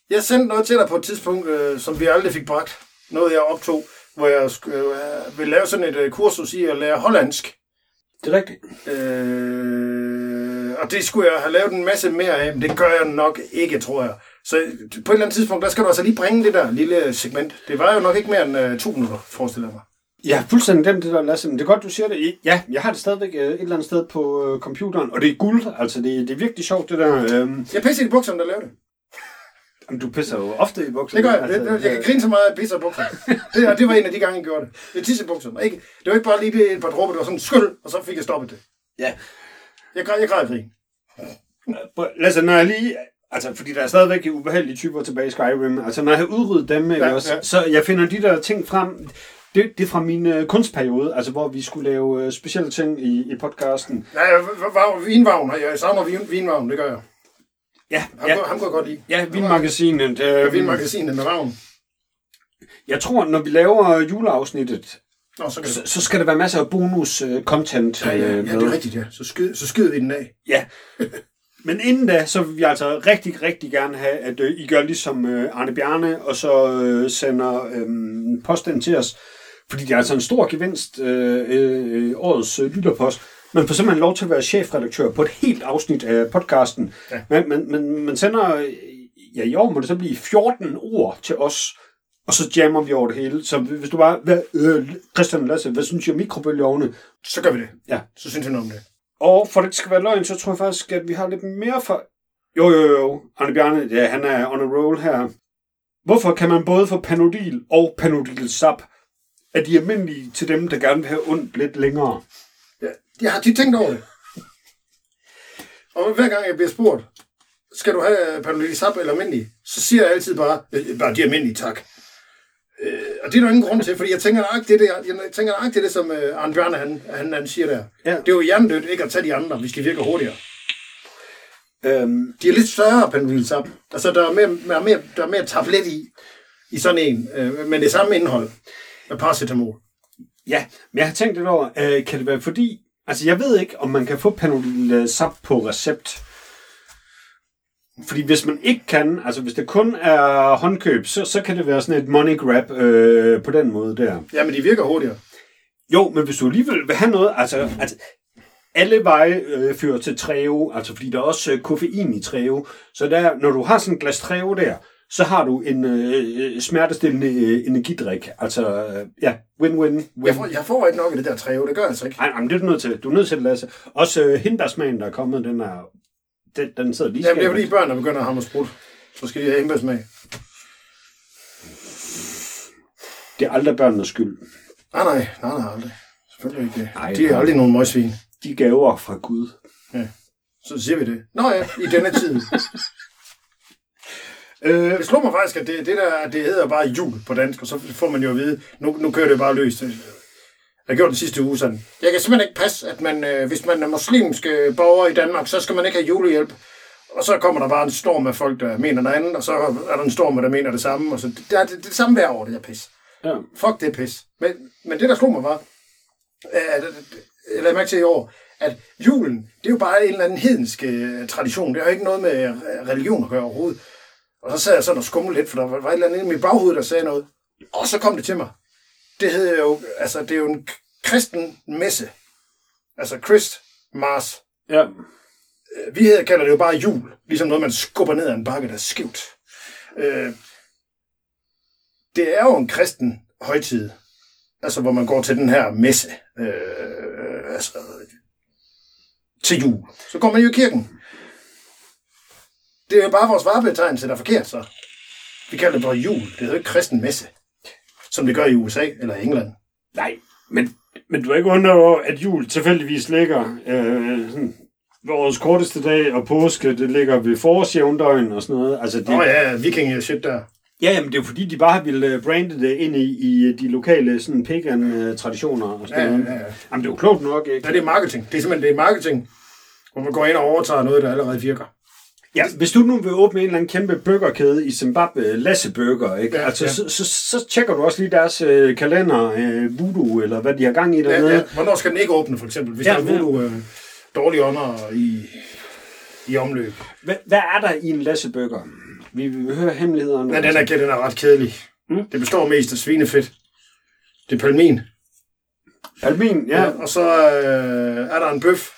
Jeg sendte noget til dig på et tidspunkt, øh, som vi aldrig fik bragt. Noget, jeg optog, hvor jeg øh, ville lave sådan et øh, kursus i at lære hollandsk. Det er rigtigt. Øh, og det skulle jeg have lavet en masse mere af, men det gør jeg nok ikke, tror jeg. Så på et eller andet tidspunkt, der skal du altså lige bringe det der lille segment. Det var jo nok ikke mere end øh, to minutter, forestiller jeg mig. Jeg har fuldstændig glemt det der, Lasse, men det er godt, du siger det. Ja, jeg har det stadigvæk øh, et eller andet sted på øh, computeren, og det er guld. Altså, det, det er virkelig sjovt, det der. Øhm, Jeg pisser i bukserne, der laver det. jamen, du pisser jo ofte i bukserne. Det gør jeg. Altså, Det, jeg kan grine så meget, at jeg pisser i bukserne. Det, og det var en af de gange, jeg gjorde det. Det er tisse i bukserne. Ikke, det var ikke bare lige et par dråber, det var sådan skyld, og så fik jeg stoppet det. Ja. Jeg græd, jeg græd i grin. Lasse, når jeg lige... Altså, fordi der er stadigvæk ubehagelige typer tilbage i Skyrim. Altså, når jeg har udryddet dem, Ja, også, ja. så jeg finder de der ting frem. Det, det er fra min øh, kunstperiode, altså hvor vi skulle lave øh, specielle ting i, i podcasten. Ja, ja, v- v- vinvagn. Jeg savner vin, vinvagn, det gør jeg. Ja, Ham, ja, ja. ham jeg godt lide. ja Vinmagasinet. Ja, Øh, vinmagasinet med vagn. jeg tror, når vi laver juleafsnittet, Nå, så så, så skal der være masser af bonus-content Ja, ja, ja, øh, det er med. rigtigt, ja. Så, skyd, så skyder vi den af. Ja. Men inden da, så vil vi altså rigtig, rigtig gerne have, at øh, I gør ligesom øh, Arne Bjarne, og så øh, sender øh, post ind til os. Fordi det er altså en stor gevinst, øh, øh, årets øh, lytterpost. Man får simpelthen lov til at være chefredaktør på et helt afsnit af podcasten. Ja. Men, men, men man sender, ja i år må det så blive 14 ord til os, og så jammer vi over det hele. Så hvis du bare, hvad, øh, Christian Lasse, hvad synes I om mikrobølgeovne? Så gør vi det. Ja. Så synes jeg noget om det. Og for det skal være løgn, så tror jeg faktisk, at vi har lidt mere for... Jo, jo, jo. Arne Bjarne, ja, han er on a roll her. Hvorfor kan man både få panodil og panodil sap? Er de almindelige til dem, der gerne vil have ondt lidt længere? Ja, jeg har tit tænkt over det. Og hver gang jeg bliver spurgt, skal du have Panodil Sap eller almindelig, så siger jeg altid bare, øh, bare de almindelige, tak. Øh, og det er der ingen grund til, fordi jeg tænker nok det, der, jeg tænker nok det, det som øh, Arne Bjørne, han, han, han siger der. Ja. Det er jo hjernedødt ikke at tage de andre, hvis de virker hurtigere. Øhm, De er lidt større Panodil Sap. Altså, der er mere, der er mere, der er mere tablet i, i sådan en, øh, men det samme indhold med paracetamol. ja, men jeg har tænkt lidt over, øh, kan det være fordi... Altså, jeg ved ikke, om man kan få panodil sap på recept. Fordi hvis man ikke kan, altså hvis det kun er håndkøb, så, så kan det være sådan et money grab øh, på den måde der. Ja, men de virker hurtigere. Jo, men hvis du alligevel vil have noget, altså, altså alle veje øh, fører til Treo, altså fordi der er også øh, koffein i Treo. Så der, når du har sådan et glas Treo der, så har du en øh, smertestillende øh, energidrik. Altså, øh, ja, win-win. Jeg får, jeg får ikke nok af det der træve, det gør jeg altså ikke. Nej, men det er du nødt til. Du er nødt til sig. Også øh, hindbærsmagen, der er kommet, den er... Den, den sidder lige Jamen, det er fordi børnene begynder at have mig sprudt. Så skal de have hindbærsmag. Det er aldrig børnenes skyld. Nej, nej, nej, nej, aldrig. Selvfølgelig ikke. Nej, de er aldrig nogen møgsvin. De er gaver fra Gud. Så siger vi det. Nå ja, i denne tid. Øh, Det slog mig faktisk, at det, det der, det hedder bare jul på dansk, og så får man jo at vide, nu, nu kører det bare løst. Jeg gjort den sidste uge sådan. Jeg kan simpelthen ikke passe, at man, øh, hvis man er muslimsk øh, borger i Danmark, så skal man ikke have julehjælp. Og så kommer der bare en storm af folk, der mener noget andet, og så er der en storm, der mener det samme. Og så, det, det, er det, det, det samme hver år, det der pis. ja. Fuck det pis. Men, men det, der slog mig var, at, jeg lagde mærke til i år, at julen, det er jo bare en eller anden hedensk øh, tradition. Det har ikke noget med øh, religion at gøre overhovedet. Og så sad jeg sådan og skumlede lidt, for der var et eller andet i mit baghoved, der sagde noget. Og så kom det til mig. Det hedder jo, altså det er jo en kristen messe. Altså Christ Mars. ja. Øh, Vi hedder, kalder det jo bare jul. Ligesom noget, man skubber ned ad en bakke, der er skævt. Øh, det er jo en kristen højtid. Altså, hvor man går til den her messe. Øh, altså, til jul. Så går man jo i kirken. Det er jo bare vores varebetegnelse, der er forkert, så. Vi kalder det bare jul. Det hedder jo ikke kristen messe. Som det gør i USA eller England. Nej, men, men du er ikke undret over, at jul tilfældigvis ligger øh, sådan, vores korteste dag, og påske, det ligger ved forårsjævndøgn og sådan noget. Altså, det, Nå ja, viking shit der. Ja, jamen, det er jo fordi, de bare ville øh, brande det ind i, i de lokale sådan, pagan-traditioner og sådan Ja, noget. ja, ja. Jamen, det er jo klogt nok, ikke? Ja, det er marketing. Det er simpelthen det er marketing, hvor man går ind og overtager noget, der allerede virker. Ja, hvis du nu vil åbne en eller anden kæmpe burgerkæde i Zimbabwe, Lasse Burger, ikke? Ja, altså, ja. Så, så, så, tjekker du også lige deres øh, kalender, øh, voodoo, eller hvad de har gang i Ja, dernede. ja. Hvornår skal den ikke åbne, for eksempel, hvis Ja, ja, der er ja. voodoo øh, dårlige ånder i, i omløb? Hvad, hvad er der i en Lasse Burger? Vi vil høre hemmelighederne. Ja, den er, den er ret kedelig. Mm. Det består mest af svinefedt. Det er palmin. Almin, ja. Ja. Og så øh, er der en bøf.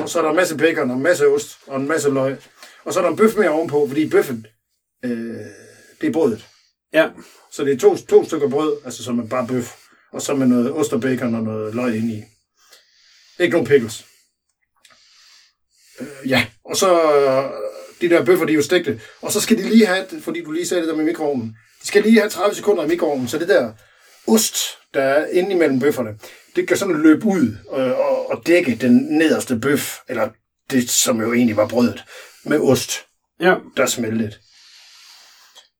Og så er der en masse bacon og en masse ost og en masse løg. Og så er der en bøf mere ovenpå, fordi bøffen, øh, det er brødet. ja. Så det er to, to stykker brød, altså som er bare bøf. Og så med noget ost og bacon og noget løg ind i. Ikke nogen pickles. Øh, ja, og så øh, de der bøffer, de er jo stegte. Og så skal de lige have, fordi du lige sagde det der med mikroovnen, de skal lige have 30 sekunder i mikroovnen, så det der ost, der er inde imellem bøfferne, det kan sådan løbe ud og, og, og dække den nederste bøf, eller det, som jo egentlig var brødet, med ost, Ja, der er smeltet.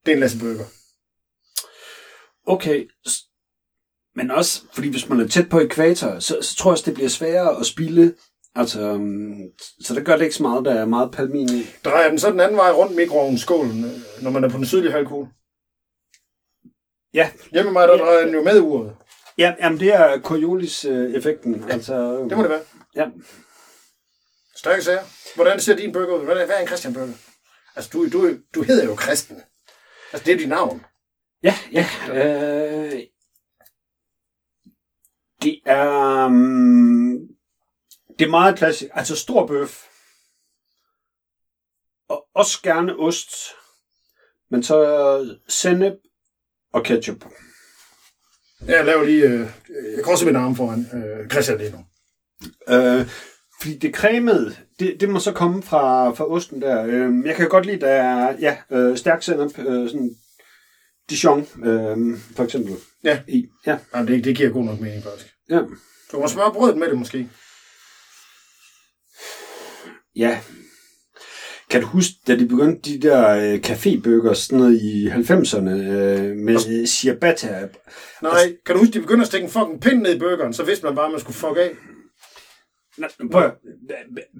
Det er en Lasse Burger. okay. Men også, fordi hvis man er tæt på ekvator, så, så tror jeg også, det bliver sværere at spille. Altså, um, så der gør det ikke så meget, der er meget palmin i. Drejer den så den anden vej rundt mikroovnskålen, øh, når man er på den sydlige halvkugle? Ja, Hjemme med mig, der drejer den jo med uret. Ja jamen, det er Coriolis-effekten. Altså, Det må det være. Ja. Stærke sager. Hvordan ser din burger ud? Hvad er, hvad er en Christian burger? Altså, du, du, du hedder jo Kristen. Altså, det er dit navn. Ja, ja. Øh, det er... Um, det er meget klassisk. Altså stor bøf. Og også gerne ost. Men så sennep og ketchup. Jeg laver lige... Øh, jeg krydser min arm foran øh, Christian lige nu. Øh, fordi det cremede, det, det må så komme fra, fra osten der. Øh, jeg kan godt lide, der er ja, øh, stærk sennep, øh, sådan Dijon, øh, for eksempel. Ja. I. Ja, Jamen, det, det giver god nok mening, faktisk. ja. Du må smøre brødet med det, måske. Ja. Kan du huske, da de begyndte de der øh, cafébøger sådan noget i 90'erne øh, med øh, ciabatta? Nej, kan du huske, de begynder at stikke en fucking pind ned i burgeren, så vidste man bare, at man skulle fuck af. Prøv,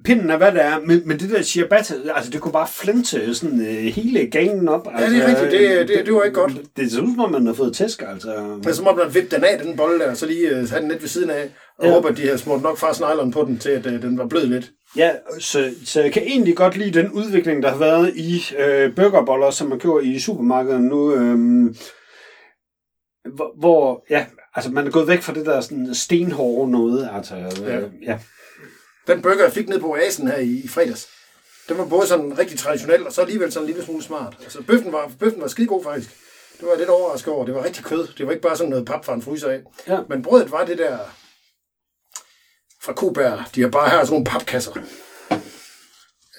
pinden er, hvad det er, men, men det der ciabatta, altså det kunne bare flinte sådan øh, hele gangen op. Ja, det er rigtigt. Det- det- det var ikke godt. Det, det ser ud som om, man har fået tæsk, altså. Men så må man vippe den af, den bolle der, og så lige øh, have den lidt ved siden af, og Ja. ja. håbe, at de har smurt nok fast nylon på den, til at øh, den var blød lidt. Ja, så, så jeg kan egentlig godt lide den udvikling, der har været i øh, burgerboller, som man køber i supermarkedet nu. Øh, hvor, hvor, ja, altså man er gået væk fra det der sådan stenhårde noget, altså, ja. Øh, ja. Den burger, jeg fik ned på Oasen her i, i fredags, den var både sådan rigtig traditionel, og så alligevel sådan en lille smule smart. Altså, bøffen var, bøffen var skide god faktisk. Det var lidt overrasket over. Det var rigtig kød. Det var ikke bare sådan noget pap fra en fryser af. Ja. Men brødet var det der fra Kubær. De har bare her sådan nogle papkasser.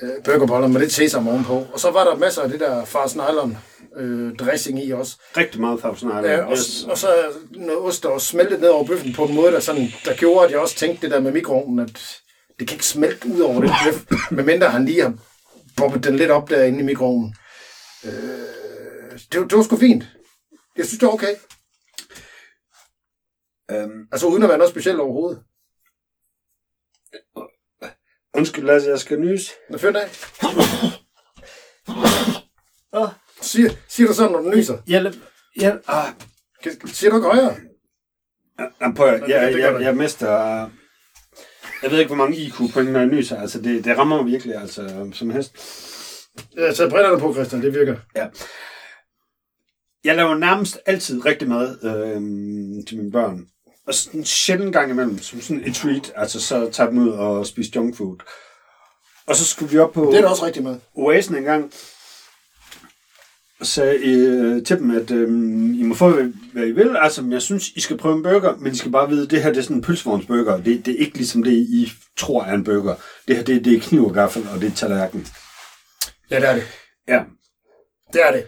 Øh, burgerboller med lidt sesam ovenpå. Og så var der masser af det der Fars Nylon øh, dressing i også. Rigtig meget Fabsnarle. Ja, og, yes. og så noget ost, der var smeltet ned over bøffen på en måde, der, sådan, der gjorde, at jeg også tænkte det der med mikroovnen, at det kan ikke smelte ud over bøf, medmindre han lige har bobbet den lidt op derinde i mikroovnen. Øh, det, var- det var sgu fint. Jeg synes, det var okay. Øhm, Altså uden at være noget specielt overhovedet. undskyld, Lasse, jeg skal nys. Nå, fyr af. Siger, siger du sådan, når du nyser? Ja, ja, ah, Siger du ikke højere? Ja, prøv, det jeg, det jeg, det. jeg mister... Jeg ved ikke, hvor mange IQ-point, når jeg nyser. Altså, det, det rammer mig virkelig, altså, som hest. Jeg har taget brillerne på, Christian. Det virker. Ja. Jeg laver nærmest altid rigtig mad øh, til mine børn. Og sådan en sjældent gang imellem, som sådan et treat, altså så tager dem ud og spise junk food. Og så skulle vi op på Det er da også rigtig med. Oasen en gang, sagde øh, til dem, at øh, I må få, hvad, I vil. Altså, jeg synes, I skal prøve en burger, men I skal bare vide, at det her det er sådan en pølsevognsburger. Det, det er ikke ligesom det, I tror er en burger. Det her, det, det er kniv og gaffel, og det er tallerken. Ja, det er det. Ja. Det er det.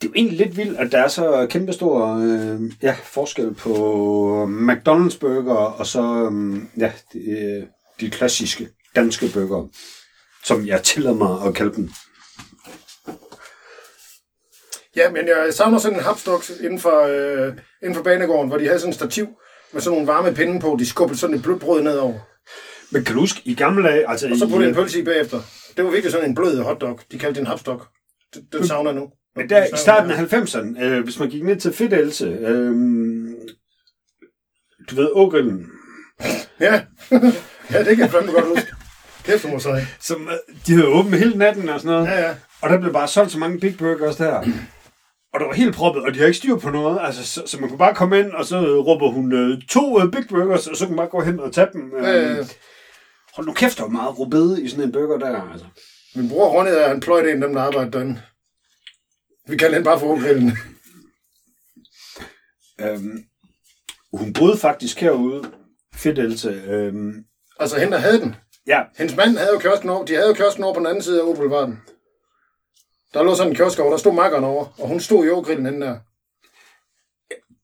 Det er jo egentlig lidt vildt, at der er så kæmpe stor øh, ja, forskel på McDonald's burger og så øh, ja, de, øh, de klassiske danske burger, som jeg tillader mig at kalde dem. Ja, men jeg savner sådan en hapstok inden for, øh, inden for banegården, hvor de havde sådan en stativ med sådan nogle varme pinde på. De skubbede sådan et blødt brød nedover. Men kan du huske, i gamle dage... Altså, Og så puttede en pølse i bagefter. Det var virkelig sådan en blød hotdog. De kaldte det en hapstok. Det, det savner jeg nu. Men der, i starten af 90'erne, øh, hvis man gik ned til Fedelse, øh, du ved, Ågrillen, Ja. ja, det kan jeg fandme godt huske. Kæft, må sige. som, øh, de havde åbent hele natten og sådan noget, Ja, ja. og der blev bare solgt så mange Big Burgers der. Og det var helt proppet, og de har ikke styr på noget, altså, så, så man kunne bare komme ind, og så råber hun øh, to øh, Big Burgers, og så kunne man bare gå hen og tage dem. Øh, Ja, ja, ja. Hold nu kæft, der var meget rubede i sådan en burger der, altså. Min bror Ronny, han pløjt en af dem, der arbejder derinde. Vi kalder den bare for Ågrillen. Øhm, hun boede faktisk herude, Fedelse. Øhm, Altså, hende, der havde den. ja, Hendes mand havde jo kiosken over. De havde jo kiosken over på den anden side af Opelvarden. Der lå sådan en kiosk over, der stod makkeren over, og hun stod i ågrillen henne der.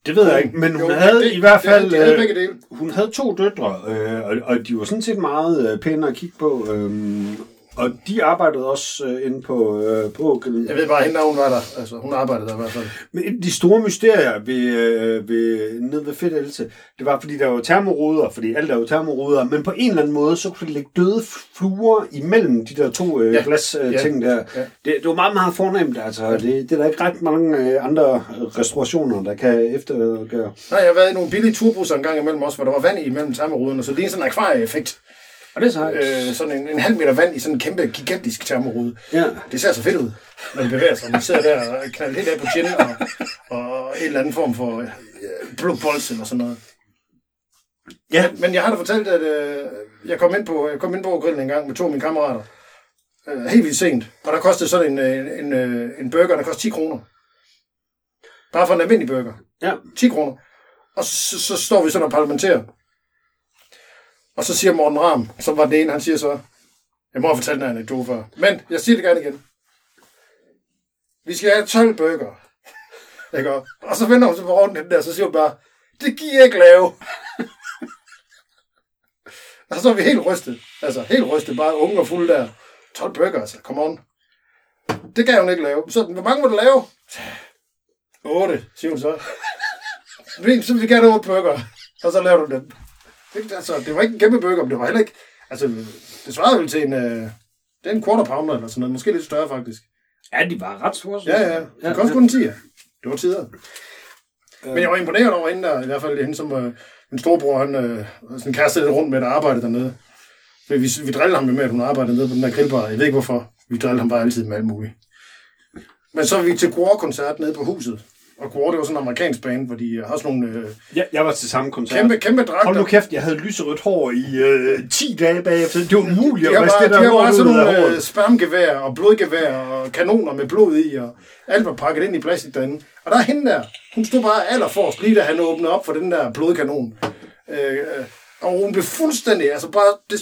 det ved jeg ikke, men hun Jo, havde det- i hvert fald... Det, de havde øh, begge dele. hun havde to døtre, øh, og, og de var sådan set meget øh, pæne at kigge på. Øh, og de arbejdede også øh, inde på, øh, på. Jeg ved bare, hende der, hun var der. Altså, hun arbejdede der i hvert fald. Men de store mysterier ved, øh, ved, nede ved Fedelse, det var, fordi der var termoruder, fordi alt er jo termoruder, men på en eller anden måde, så kunne der ligge døde fluer imellem de der to øh, Ja. ja. glas øh, Ja. ting der. Ja. Det, det var meget, meget fornemt, altså. Det, det er der ikke ret mange øh, andre restaurationer, der kan eftergøre. Nej, jeg har været i nogle billige turbusser en gang imellem også, hvor der var vand imellem termoruderne, så det er sådan en akvarieeffekt. Og det er Øh, sådan en, en halv meter vand i sådan en kæmpe, gigantisk termorude. Ja. Det ser så fedt ud, når man bevæger sig. Man sidder der og knalder helt af på chin og, og en eller anden form for øh, blå bols eller sådan noget. Ja. Men jeg har da fortalt, at øh, jeg kom ind på, jeg kom ind på grillen en gang med to af mine kammerater. Øh, helt vildt sent. Og der kostede sådan en, øh, en, øh, en burger, der kostede 10 kroner. Bare for en almindelig burger. Ja. 10 kroner. Og så, så står vi sådan og parlamenterer. Og så siger Morten Ram, som var den ene, han siger så, jeg må have fortalt en anekdote før, men jeg siger det gerne igen. Vi skal have 12 bøger. Ikke? Og så vender hun sig på rundt den der, så siger hun bare, det giver jeg ikke lave. og altså, så er vi helt rystet. Altså, helt rystet, bare unge og fulde der. 12 bøger, altså, come on. Det kan hun ikke lave. Så, hvor mange må du lave? 8, siger hun så. Fint, så vil vi gerne have 8 burger. Og så laver du dem. Det, altså, det var ikke en kæmpe burger, men det var heller ikke... Altså, det svarede vel til en... Øh, det er en quarter pounder eller sådan noget. Måske lidt større, faktisk. Ja, de var ret store. Ja, ja. Det kostede kun en 10. Det var tider. Men jeg var imponeret over hende der, i hvert fald hende, som øh, min storebror, han øh, sådan kastede lidt rundt med, der arbejdede dernede. Så vi, vi drillede ham jo med, at hun arbejdede nede på den der grillbar. Jeg ved ikke hvorfor. Vi drillede ham bare altid med alt muligt. Men så er vi til Gore-koncert nede på huset. Og Gwar, det var sådan en amerikansk band, hvor de har sådan nogle øh, Jeg, jeg var til samme koncert. kæmpe, kæmpe dragter. Hold nu kæft, jeg havde lyserødt hår i øh, 10 dage bagefter. Det var umuligt at vaske det de der hår bare sådan nogle øh, spermgevær og blodgevær og kanoner med blod i, og alt var pakket ind i plastik derinde. Og der er hende der. Hun stod bare allerforrest, lige da han åbnede op for den der blodkanon. Øh, og hun blev fuldstændig, altså bare, det,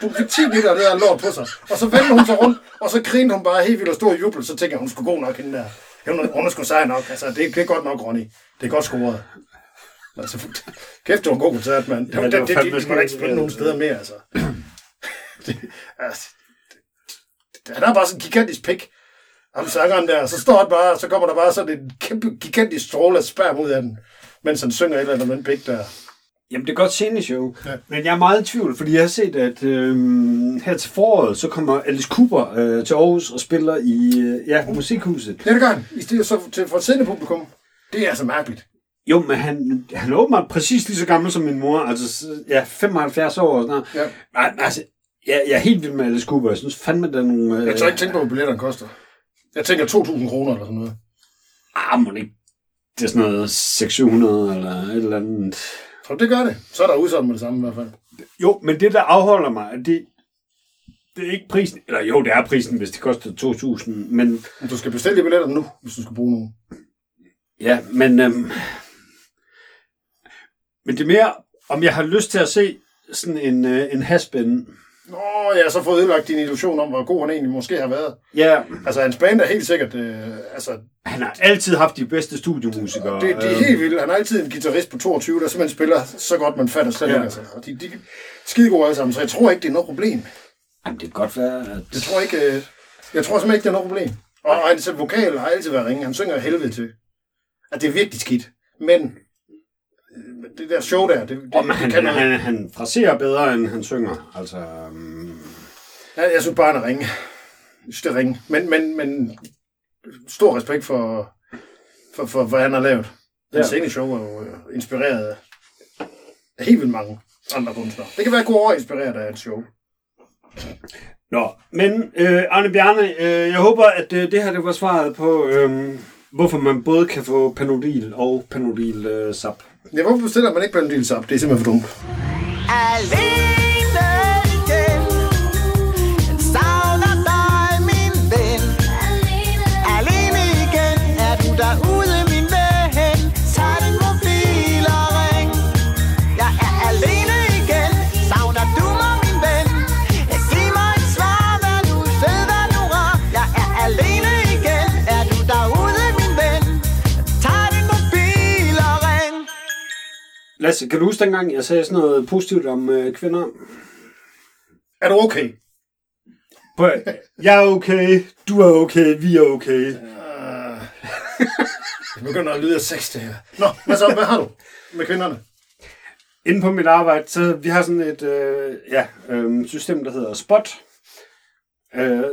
hun fik 10 liter af det der lort på sig. Og så vendte hun sig rundt, og så grinede hun bare helt vildt og stor jubel. Så tænkte jeg, hun skulle gå nok, hende der. Hun, er sgu sej nok. Altså, det, det er godt nok, Ronny. Det er godt scoret. Altså, kæft, det var en god koncert, mand. Ja, Ja, det det, det, det, det, det, ikke spille nogen steder mere, altså. det, altså det, han har bare sådan en gigantisk pik. Ham sangeren der, så står han bare, så kommer der bare sådan en kæmpe, gigantisk stråle af sperm ud af den, mens han synger et eller andet med en pik der. Jamen, det er godt sceneshow. Ja. Ja. Men jeg er meget i tvivl, fordi jeg har set, at øh, her til foråret, så kommer Alice Cooper øh, til Aarhus og spiller i øh, ja, Musikhuset. Det er det gang, i stedet så til for et siddende publikum. Det er altså mærkeligt. Jo, men han, han er åbenbart præcis lige så gammel som min mor, altså ja, 75 år og sådan noget. Ja. Nej, altså, jeg, jeg er helt vild med Alice Cooper. Jeg synes fandme, der er nogle... Øh, Jeg tør ikke tænke på, hvad billetterne koster. Jeg tænker 2.000 kroner eller sådan noget. Ah, må det ikke... Det er sådan noget 600 eller et eller andet. Så det gør det. Så er der udsolgt med det samme i hvert fald. Jo, men det, der afholder mig, det, det er ikke prisen. Eller jo, det er prisen, hvis det koster 2.000. Men du skal bestille de billetter nu, hvis du skal bruge nogen. ja, men... Øhm, men det er mere, om jeg har lyst til at se sådan en, øh, en hasbænd. Nå, jeg har så fået ødelagt din illusion om, hvor god han egentlig måske har været. Ja, Altså, hans band er helt sikkert... Øh, altså, han har altid haft de bedste studiemusikere. det, det er øh, helt vildt. Han er altid en guitarist på 22, der simpelthen spiller så godt, man fatter slet Ja. ikke. Altså. Og de, de er skide gode alle sammen, så jeg tror ikke, det er noget problem. Jamen, det kan godt være, at... Jeg tror ikke, øh, jeg tror simpelthen ikke, det er noget problem. Og, og hans vokal har altid været ringe. Han synger helvede til. At det er virkelig skidt. Men det der show der, det, det, det han, kan han, han, han fraserer bedre, end han synger. Altså, um, Ja, jeg synes bare, han er ringe. Jeg synes, det er ringe. Men, men, men stor respekt for, for, for hvad han har lavet. Den Ja. sceneshow er jo øh, inspireret af, helt vildt mange andre kunstnere. Det kan være god over inspireret af et show. Nå, men øh, Arne Bjarne, øh, jeg håber, at øh, det her det var svaret på, øh, hvorfor man både kan få Panodil og Panodil øh, sap. Ja, hvorfor bestiller man ikke Panodil op? Det er simpelthen for dumt. Alene Lasse, kan du huske dengang, jeg sagde sådan noget positivt om øh, kvinder? Er du okay? Prøv, jeg er okay, du er okay, vi er okay. Det begynder at lyde af sex, det her. Nå, hvad så? Hvad har du med kvinderne? Inde på mit arbejde, så vi har sådan et øh, ja, øh, system, der hedder Spot, øh,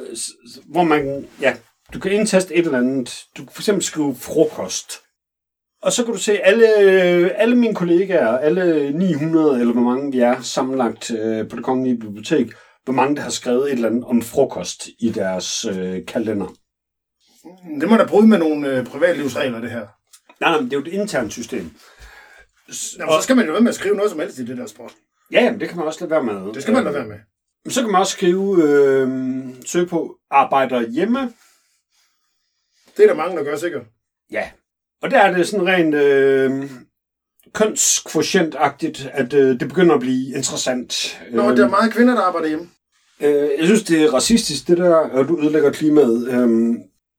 hvor man, ja, du kan indtaste et eller andet. Du kan for eksempel skrive frokost. Og så kan du se alle, alle mine kollegaer, alle 900, eller hvor mange vi er sammenlagt øh, på det kongelige bibliotek, hvor mange der har skrevet et eller andet om frokost i deres øh, kalender. Det må da bryde med nogle øh, privatlivsregler, det her. Nej, nej, men det er jo et internt system. Jamen, så skal man jo være med at skrive noget som helst i det der spot. Ja, jamen, det kan man også lade være med. Det skal man da være med. Øh, Så kan man også skrive, øh, søge på arbejder hjemme. Det er der mange, der gør sikkert. Ja. Og der er det sådan rent øh, kønskvotientagtigt, at øh, det begynder at blive interessant. Nå, øh, der er meget kvinder, der arbejder hjemme. øh, jeg synes, det er racistisk, det der, at du ødelægger klimaet. Øh,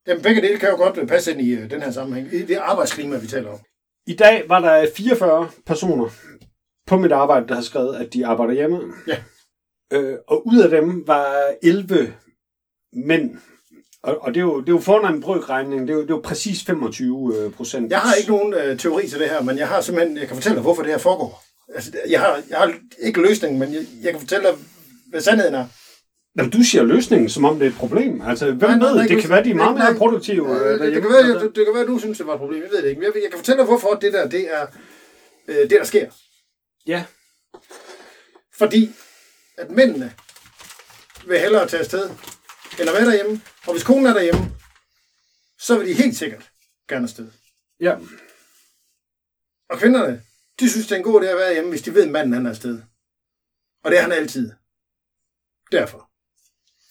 Jamen, begge dele kan jo godt passe ind i øh, den her sammenhæng. Det arbejdsklima, vi taler om. I dag var der 44 personer på mit arbejde, der har skrevet, at de arbejder hjemme. Ja. Øh, og ud af dem var 11 mænd. Og, og det, er jo, det er jo foran en brøkregning. Det er jo, det er jo præcis 25 øh, procent. Jeg har ikke nogen øh, teori til det her, men jeg har simpelthen, jeg kan fortælle dig, hvorfor det her foregår. Altså, jeg har, jeg har ikke løsningen, men jeg, jeg kan fortælle dig, hvad sandheden er. Jamen, du siger løsningen, som om det er et problem. Altså, hvem Nej, nej, ved? nej, det ikke kan være, de er nej, meget mere nej. produktive. Øh, øh, det, kan være, Altså, det, det kan være, du synes, det var et problem. Jeg ved det ikke. Men jeg, jeg kan fortælle dig, hvorfor det der, det er øh, det, der sker. Ja. Fordi at mændene vil hellere tage afsted, at være derhjemme. Og hvis konen er derhjemme, så vil de helt sikkert gerne afsted. Ja. Og kvinderne, de synes, det er en god idé at være hjemme, hvis de ved, at manden han er afsted. Og det er han altid. Derfor.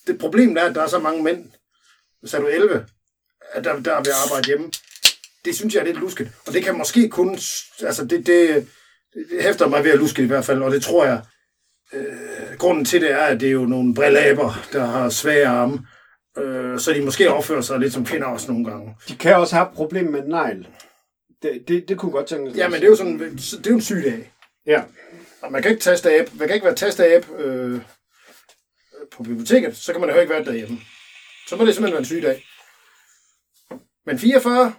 Det problem er, at der er så mange mænd, så er du 11, at der, der er at arbejde hjemme. Det synes jeg er lidt lusket. Og det kan måske kun... Altså, det, det, det hæfter mig ved at luske i hvert fald, og det tror jeg... Øh, grunden til det er, at det er jo nogle brillaber, der har svage arme, øh, så de måske opfører sig lidt som kvinder også nogle gange. De kan også have problemer med negl. Det, det, det kunne godt tænkes. Ja, men det er jo sådan, det er jo en syg dag. Ja. Og man kan ikke taste af, man kan ikke være taste af øh, på biblioteket, så kan man jo ikke være derhjemme. Så må det simpelthen være en syg dag. Men 44,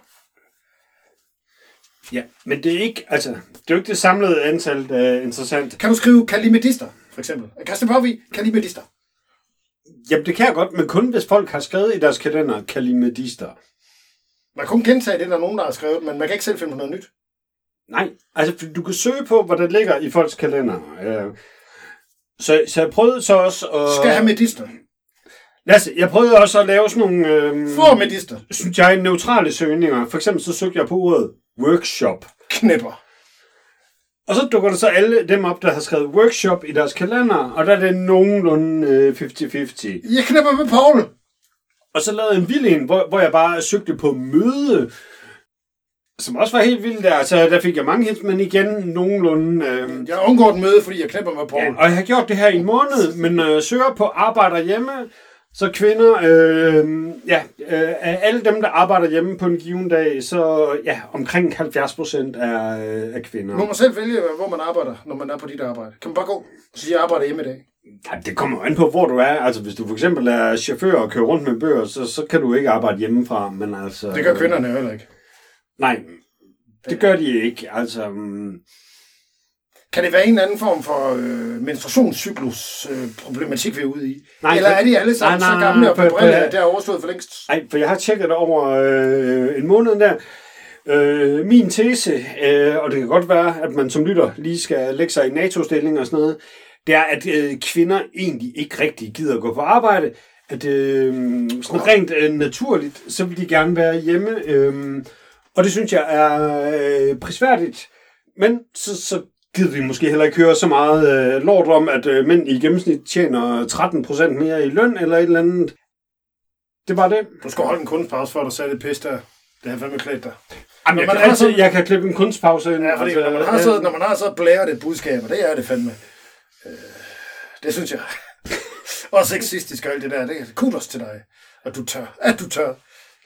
ja. Men det er ikke, altså, det er jo ikke det samlede antal, der er interessant. kan du skrive kalimedister, for eksempel. Kaste på vi kalimedister. Jamen, det kan jeg godt, men kun hvis folk har skrevet i deres kalender kalimedister. Man kan kun gentage det, der er nogen, der har skrevet, men man kan ikke selv finde på noget nyt. Nej, altså du kan søge på, hvad der ligger i folks kalender. Øh, Så, så jeg prøvede så også at... Skal have medister. Lasse, jeg prøvede også at lave sådan nogle, øh, Få medister. synes jeg, neutrale søgninger. For eksempel så søgte jeg på ordet workshop. Knæpper. Og så dukker der så alle dem op, der har skrevet workshop i deres kalender, og der er det nogenlunde øh, 50-50. Jeg knæpper med Paul. Og så lavede jeg en vild en, hvor, hvor jeg bare søgte på møde, som også var helt vildt der. Så der fik jeg mange hits, men igen nogenlunde... Øh, Jeg undgår et møde, fordi jeg knæpper med Paul. ja, og jeg har gjort det her i en måned, men når jeg søger på arbejder hjemme, så kvinder, øh, ja, øh, alle dem, der arbejder hjemme på en given dag, så ja, omkring 70 procent er, øh, er kvinder. Må man selv vælge, hvor man arbejder, når man er på dit arbejde. Kan man bare gå og sige, jeg arbejder hjemme i dag? Ja, det kommer an på, hvor du er. Altså, hvis du for eksempel er chauffør og kører rundt med bøger, så, så kan du ikke arbejde hjemmefra. Men altså, Det gør kvinderne jo heller ikke. Nej, det gør de ikke. Altså, mm, Kan det være en anden form for øh, menstruationscyklus øh, problematik, vi er ude i? Nej, Eller er de alle sammen Nej, nej, så gamle nej, og at det er overstået for længst? ej, for jeg har tjekket det over øh, en måned der. Øh, min tese, øh, og det kan godt være, at man som lytter lige skal lægge sig i NATO-stilling og sådan noget, det er, at øh, kvinder egentlig ikke rigtig gider gå på arbejde. At øh, sådan rent øh, naturligt, så vil de gerne være hjemme. Øh, og det synes jeg er øh, prisværdigt. Men så, så gider vi måske heller ikke høre så meget øh, lort om, at øh, mænd i gennemsnit tjener 13% mere i løn eller et eller andet. Det var det. Du skal holde en kunstpause for, at der sagde det pis der. Det har fandme klædt dig. Jamen, jeg, kan altid, sådan- jeg kan klippe en kunstpause ind. Ja, fordi altså, når man har så, når man har så blæret et budskab, og det er det fandme. Øh, det synes jeg. og sexistisk og alt det der. Det er kudos til dig, at du tør. At du tør.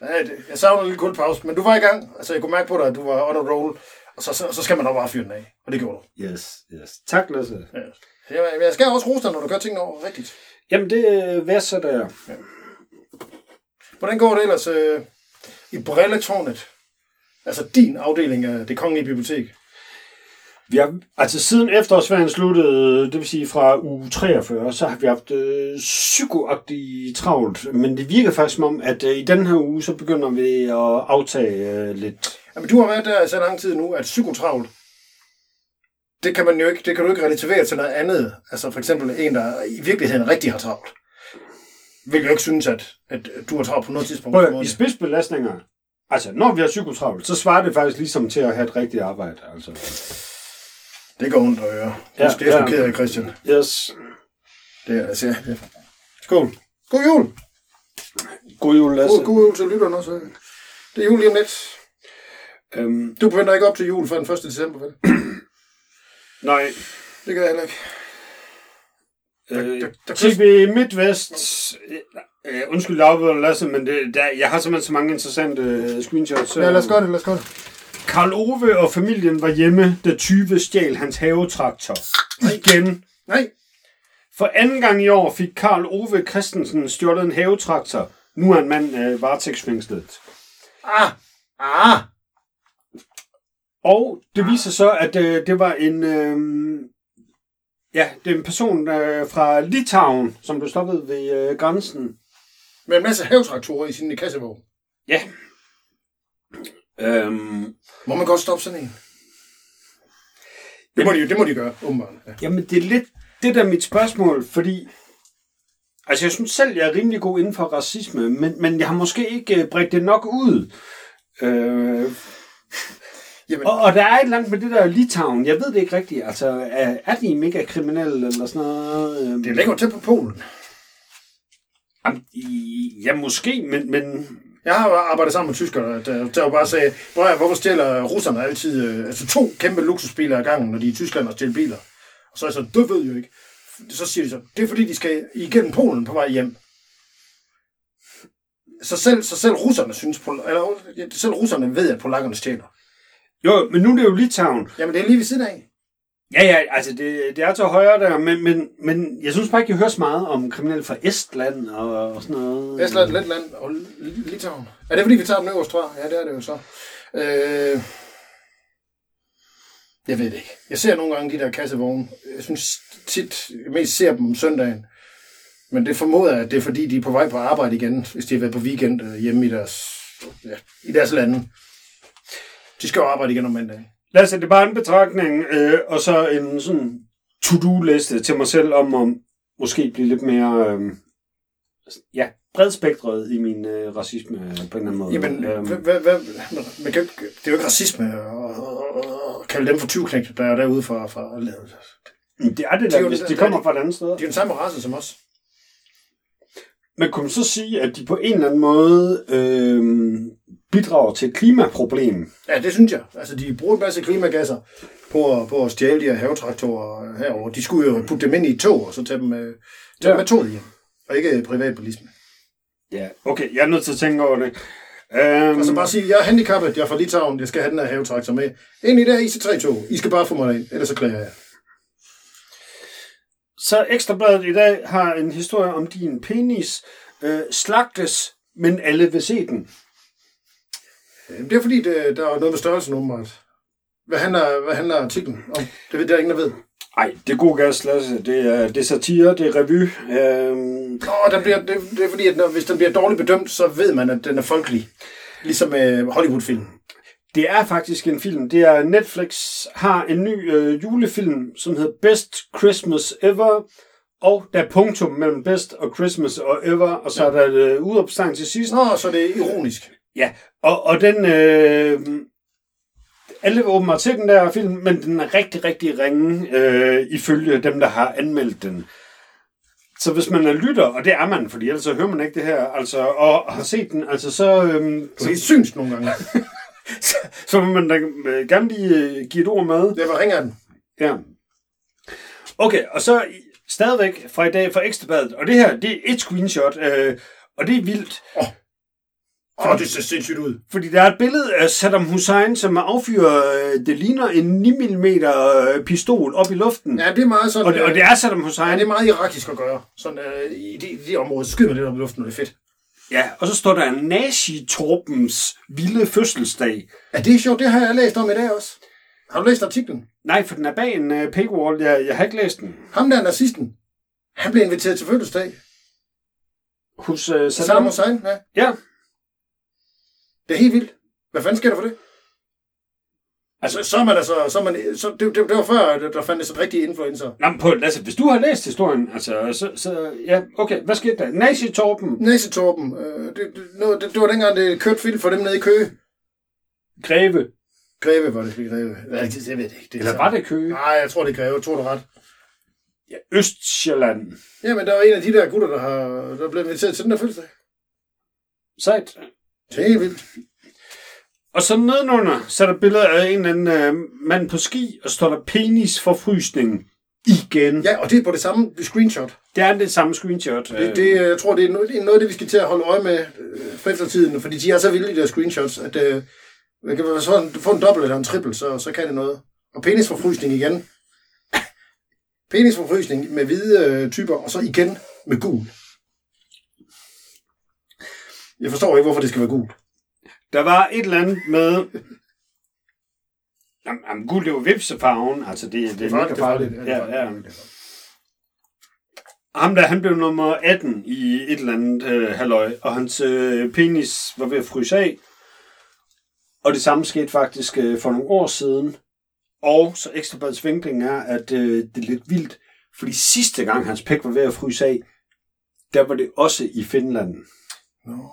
Ja, det, jeg savner en lille kunstpause, men du var i gang. Altså, jeg kunne mærke på dig, at du var on a roll. Og så, så, så skal man nok bare fyre den af. Og det gjorde du. Yes, yes. Tak, Lasse. Ja. Jeg, jeg skal også rose dig, når du gør tingene over rigtigt. Jamen, det er værd der. Hvordan går det ellers øh, i Brilletårnet? Altså din afdeling af det kongelige bibliotek. Vi har, altså siden efterårsferien sluttede, det vil sige fra uge 43, så har vi haft øh, psykoagtigt travlt. Men det virker faktisk som om, at øh, i den her uge, så begynder vi at aftage øh, lidt. Jamen, du har været der så lang tid nu, at psykotravlt, det kan, man jo ikke, det kan du ikke relativere til noget andet. Altså for eksempel en, der i virkeligheden rigtig har travlt. Vil jo ikke synes, at, at du har travlt på noget tidspunkt. Prøv, I spidsbelastninger, altså når vi har psykotravlt, så svarer det faktisk ligesom til at have et rigtigt arbejde. Altså. Det går ondt at høre. Du Ja, skal jeg ja. ja. ked af, Christian. Yes. Det er altså... Ja. Skål. God jul! God jul, Lasse. God, god jul til lytterne også. Det er jul lige om lidt. Øhm, Du forventer ikke op til jul før den 1. december, vel? nej, Det gør jeg heller ikke. Øh, der- der- TV MidtVest, øh, undskyld afbryder Lasse, men det, der, jeg har simpelthen så mange interessante øh, screenshots. Ja, lad os gøre det, lad os gøre det. Karl Ove og familien var hjemme, da 20 stjal hans havetraktor. Igen. Nej, For anden gang i år fik Karl Ove Christensen stjålet en havetraktor. Nu er en mand øh, varetægtsfængslet. ah, ah. Og det viser så, at øh, det var en... Øh, ja, det er en person øh, fra Litauen, som blev stoppet ved øh, grænsen. Med en masse havetraktorer i sin kassevogn. Ja. Øhm, Må man godt stoppe sådan en? Det må de, jo- det må de gøre, åbenbart. Ja. Jamen, det er lidt det der er mit spørgsmål, fordi... Altså, jeg synes selv, jeg er rimelig god inden for racisme, men, men jeg har måske ikke øh, bredt det nok ud. Øh, Jamen, Og, og der er et eller andet med det der Litauen. Jeg ved det ikke rigtigt. Altså, er, er de mega kriminelle eller sådan noget? Øhm, det er længere tæt på Polen. Jamen, Ja, måske, men, men Jeg har arbejdet sammen med tyskere, der, der jo bare sagde, "Prøv at høre, hvorfor stjæler russerne altid øh, altså to kæmpe luksusbiler ad gangen, når de er i Tyskland og stjæler biler? Og så er jeg så, det ved jo ikke. Så siger de så, det er fordi, de skal igennem Polen på vej hjem. Så selv, så selv russerne synes, eller selv russerne ved, at polakkerne stjæler. jo, men nu er det jo Litauen. Jamen, det er lige ved siden af. Ja, ja, altså det, det er til højre der, men, men, men jeg synes bare ikke, jeg hører så meget om kriminelle fra Estland og, og sådan noget. Estland, Letland og Litauen. Er det fordi, vi tager dem øverst, tror jeg? Ja, det er det jo så. Øh, jeg ved det ikke. Jeg ser nogle gange de der kassevogne. Jeg synes tit, jeg mest ser dem om søndagen. Men det formoder jeg, at det er fordi, de er på vej på arbejde igen, hvis de har været på weekend øh, hjemme i deres, ja, i deres lande. De skal jo arbejde igen om mandagen. Lad os det er bare en betragtning, øh, og så en sådan to-do-liste til mig selv om at måske blive lidt mere øh, ja, bredspektret i min øh, racisme på en eller anden måde. Jamen, Øhm, hvad, hvad, man kan, det er jo ikke racisme at, kalde dem for 20 der er derude fra, fra det er det Det er der, hvis det- de kommer fra et andet sted. De er den samme race som os. Men kunne man så sige, at de på en eller anden måde øh, bidrager til et klimaproblem? Ja, det synes jeg. Altså, de bruger en masse klimagasser på, på at stjæle de her havetraktorer herover. De skulle jo putte dem ind i tog, og så tage dem, med, tage Ja. dem med toget hjem. Og ikke privatbilisme. Ja, okay, jeg er nødt til at tænke over det. Øhm, Altså bare sige, jeg er handicappet, jeg er fra Litauen, jeg skal have den her havetraktor med. Ind i det her IC3-tog. I skal bare få mig derind, ellers så klager jeg. Så Ekstrabladet i dag har en historie om din penis. Øh, slagtes, men alle vil se den. Det er fordi, det, der er noget med størrelsen åbenbart. Hvad handler, hvad handler artiklen om? Det ved der er ingen, der ved. Ej, det er god gas, Lasse. Det er, det er satire, det er revy. Øhm, Nå, der bliver, det, det er fordi, at når, hvis den bliver dårligt bedømt, så ved man, at den er folkelig. Ligesom med Hollywood-film. det er faktisk en film. Det er Netflix har en ny øh, julefilm, som hedder Best Christmas Ever. Og der er punktum mellem Best og Christmas og Ever, og så er der et øh, udopstegn til sidst. Nå, så det er ironisk. Ja, og, og den... Øh, alle vil åbenbart til den der film, men den er rigtig, rigtig ringe, øh, ifølge dem, der har anmeldt den. Så hvis man er lytter, og det er man, fordi ellers så hører man ikke det her, altså, og har set den, altså så, øhm, Så det er syns nogle gange. så, så vil man da øh, gerne lige øh, give et ord med. Det var ringer den. Ja. Okay, og så stadigvæk fra i dag fra Ekstrabladet, og det her, det er et screenshot, øh, og det er vildt. Åh, det ser sindssygt ud. Fordi der er et billede af Saddam Hussein, som affyrer, øh, det ligner en 9 mm øh, pistol op i luften. Ja, Ja, det er meget sådan... og, det, og det er Saddam Ja, Hussein. det er meget irakisk at gøre. Sådan, øh, i, de, i de områder skyder man lidt op i luften, og det er fedt. Ja, og så står der Nazi-Torpens vilde fødselsdag. Ja, det er sjovt. Det har jeg læst om i dag også. Har du læst artiklen? Nej, for den er bag en uh, paywall. Jeg, jeg har ikke læst den. Ham der nazisten, han blev inviteret til fødselsdag. Hos uh, Saddam. Saddam Hussein, ja. Ja, Det er helt vildt. Hvad fanden sker der for det? Altså, så er man altså... Så er man, så, det, det, det var før, at der fandtes rigtige influencer. Nå, men på, altså, hvis du har læst historien, altså, så, så ja, okay, hvad skete der? Nazi-Torpen, Næsetorpen. Øh, det, det, noget, det, det, var dengang, det kørte film for dem nede i Køge. Greve, Greve var det, ikke Greve. Ja, det, jeg ved det ikke. Det er eller var det Køge? Nej, jeg tror, det er Greve. Jeg tror, du ret. Ja, Østjylland. Jamen, der var en af de der gutter, der, har, der blev inviteret til den der fødselsdag. Sejt. Det er vildt. Og så nedenunder, så er der billeder af en eller anden øh, mand på ski, og så står der penis for frysning igen. Ja, og det er på det samme screenshot. Det er det samme screenshot. Det, det, jeg tror, det er, noget, det er noget af det, vi skal til at holde øje med øh, for eftertiden, fordi de er så vilde, de der screenshots, at øh, man kan være sådan, få en dobbelt eller en triple, så, så kan det noget. Og penisforfrysning igen. Penisforfrysning med hvide øh, typer, og så igen med gul. Jeg forstår ikke, hvorfor det skal være gul. Der var et eller andet med... Jamen, jamen guld, det er jo vipsefarven. Altså, det, det, det er mega farligt. Ja, ja. Ham der, han blev nummer 18 i et eller andet øh, halløj, og hans øh, penis var ved at fryse af. Og det samme skete faktisk øh, for nogle år siden. Og så ekstrabladets vinkling er, at øh, det er lidt vildt, fordi sidste gang hans pæk var ved at fryse af, der var det også i Finland. Nå.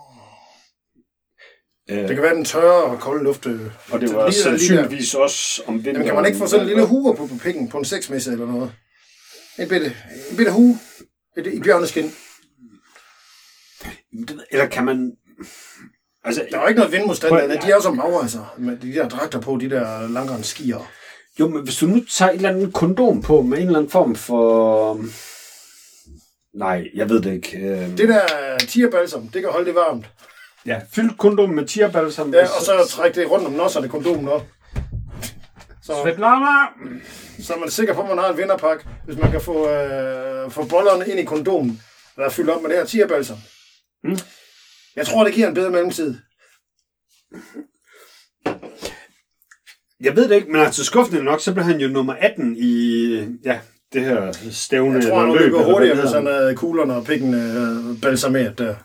Øh, Det kan være den tørre og kolde luft. øh, og det var lige der- sandsynligvis også om vinteren. Jamen, kan man ikke få sådan en lille huer på, på pikken på en seksmesse eller noget? En bitte, en bitte hue i, i bjørneskin. Eller kan man... Altså, Der er ikke noget vindmodstand. Prøv- det. De er jo så magre, altså. Med de der dragter på, de der langrens skier. Jo, men hvis du nu tager et eller andet kondom på med en eller anden form for... Nej, jeg ved det ikke. Øh, Det der tierbalsam, det kan holde det varmt. Ja, fyldt kondom med tierbalsam. Ja, og så trække det rundt om nosserne, kondomen op. Så, Svetlana! så er man sikker på, at man har en vinderpakke, hvis man kan få, øh, få bollerne ind i kondomen, der er fyldt op med det her tierbalsam. Mm. Jeg tror, det giver en bedre mellemtid. Jeg ved det ikke, men altså skuffende nok, så blev han jo nummer 18 i ja, det her stævne. Jeg tror, han ville gå hurtigere, det hvis han havde kuglerne og pikken øh, balsameret der.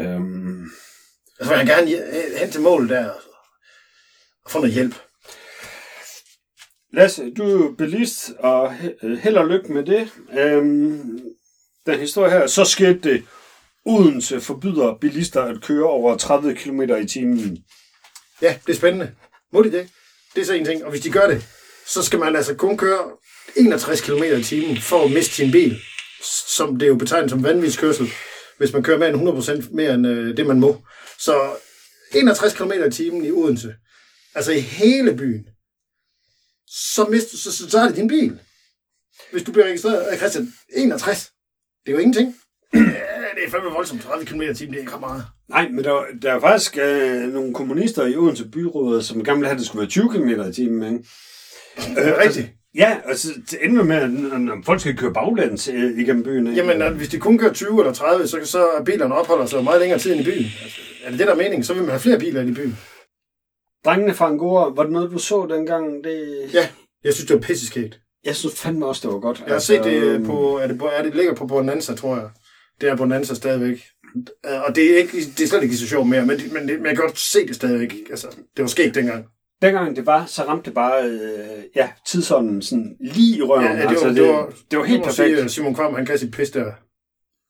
Øhm, Altså, han gerne hje- hen til mål der altså. og få noget hjælp. Lasse, du er jo bilist, og øh, held og lykke med det. Øhm, den historie her, så skete det. Odense forbyder bilister at køre over 30 km i timen. Ja, det er spændende. Må de det? Det er så en ting. Og hvis de gør det, så skal man altså kun køre 61 km i timen for at miste sin bil. Som det er jo betegnet som vanvidskørsel, hvis man kører mere end 100% mere end øh, det, man må. Så 61 km i timen i Odense, altså i hele byen, så, mister, så, så, så er det din bil. Hvis du bliver registreret af Christian 61, det er jo ingenting. Ja, det er fandme voldsomt. 30 km i timen, det er ikke meget. Nej, men der, der er faktisk øh, nogle kommunister i Odense byrådet, som gerne ville have, at det skulle være 20 km i timen. Ikke? Det er rigtigt. Ja, altså det ender med, at når folk skal køre baglands øh, igennem byen. Ikke? Jamen, at hvis de kun kører 20 eller 30, så, så er bilerne opholder sig meget længere tid end i byen. Altså, er det det, der er meningen? Så vil man have flere biler end i byen. Drengene fra Angora, var det noget, du så dengang? Det... Ja, jeg synes, det var pisseskægt. Jeg synes fandme også, det var godt. Jeg har set det på, er det, er det ligger på Bonanza, tror jeg. Det er Bonanza stadigvæk. Øh, Og det er, ikke, det er slet ikke så sjovt mere, men, det- men, det, men jeg kan godt se det stadigvæk. Altså, det var skægt dengang. Dengang det var, så ramte det bare øh, ja, tidsånden sådan lige i røven. Ja, det var, altså, det, det, var, det var helt perfekt. Sige, Simon Kvam, han kan sit pis der.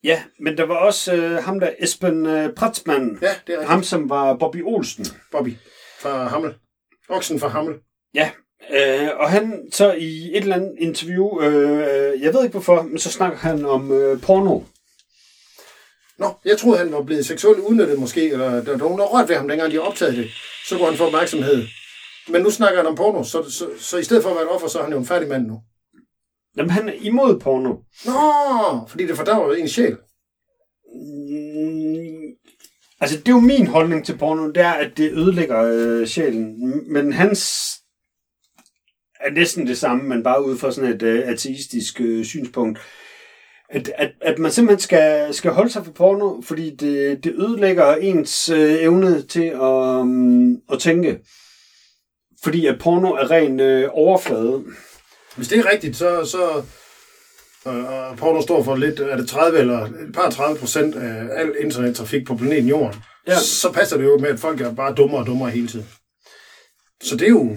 Ja, men der var også øh, ham der, Esben øh, Pratsmann. Ja, det er. Ham, som var Bobby Olsen. Bobby fra Hammel. Oksen fra Hammel. Ja, øh, og han så i et eller andet interview, øh, jeg ved ikke hvorfor, men så snakker han om øh, porno. Nå, jeg troede, han var blevet seksuelt udnyttet måske, eller der var nogen, der rørte ved ham, dengang de optagede det. Så kunne han få opmærksomhed. Men nu snakker han om porno, så, så, så i stedet for at være et offer, så er han jo en færdig mand nu. Jamen, han er imod porno. Nå, fordi det fordærver en sjæl. Mm, altså, det er jo min holdning til porno, det er, at det ødelægger øh, sjælen. Men hans er næsten det samme, men bare ud fra sådan et øh, ateistisk øh, synspunkt. At, at, at man simpelthen skal, skal holde sig for porno, fordi det, det ødelægger ens øh, evne til at, um, at tænke. Fordi at porno er ren øh, overflade. Hvis det er rigtigt, så, så og porno står for lidt, er det 30 eller et par 30 procent af al internettrafik på planeten Jorden, ja. så passer det jo med, at folk er bare dummere og dummere hele tiden. Så det er jo,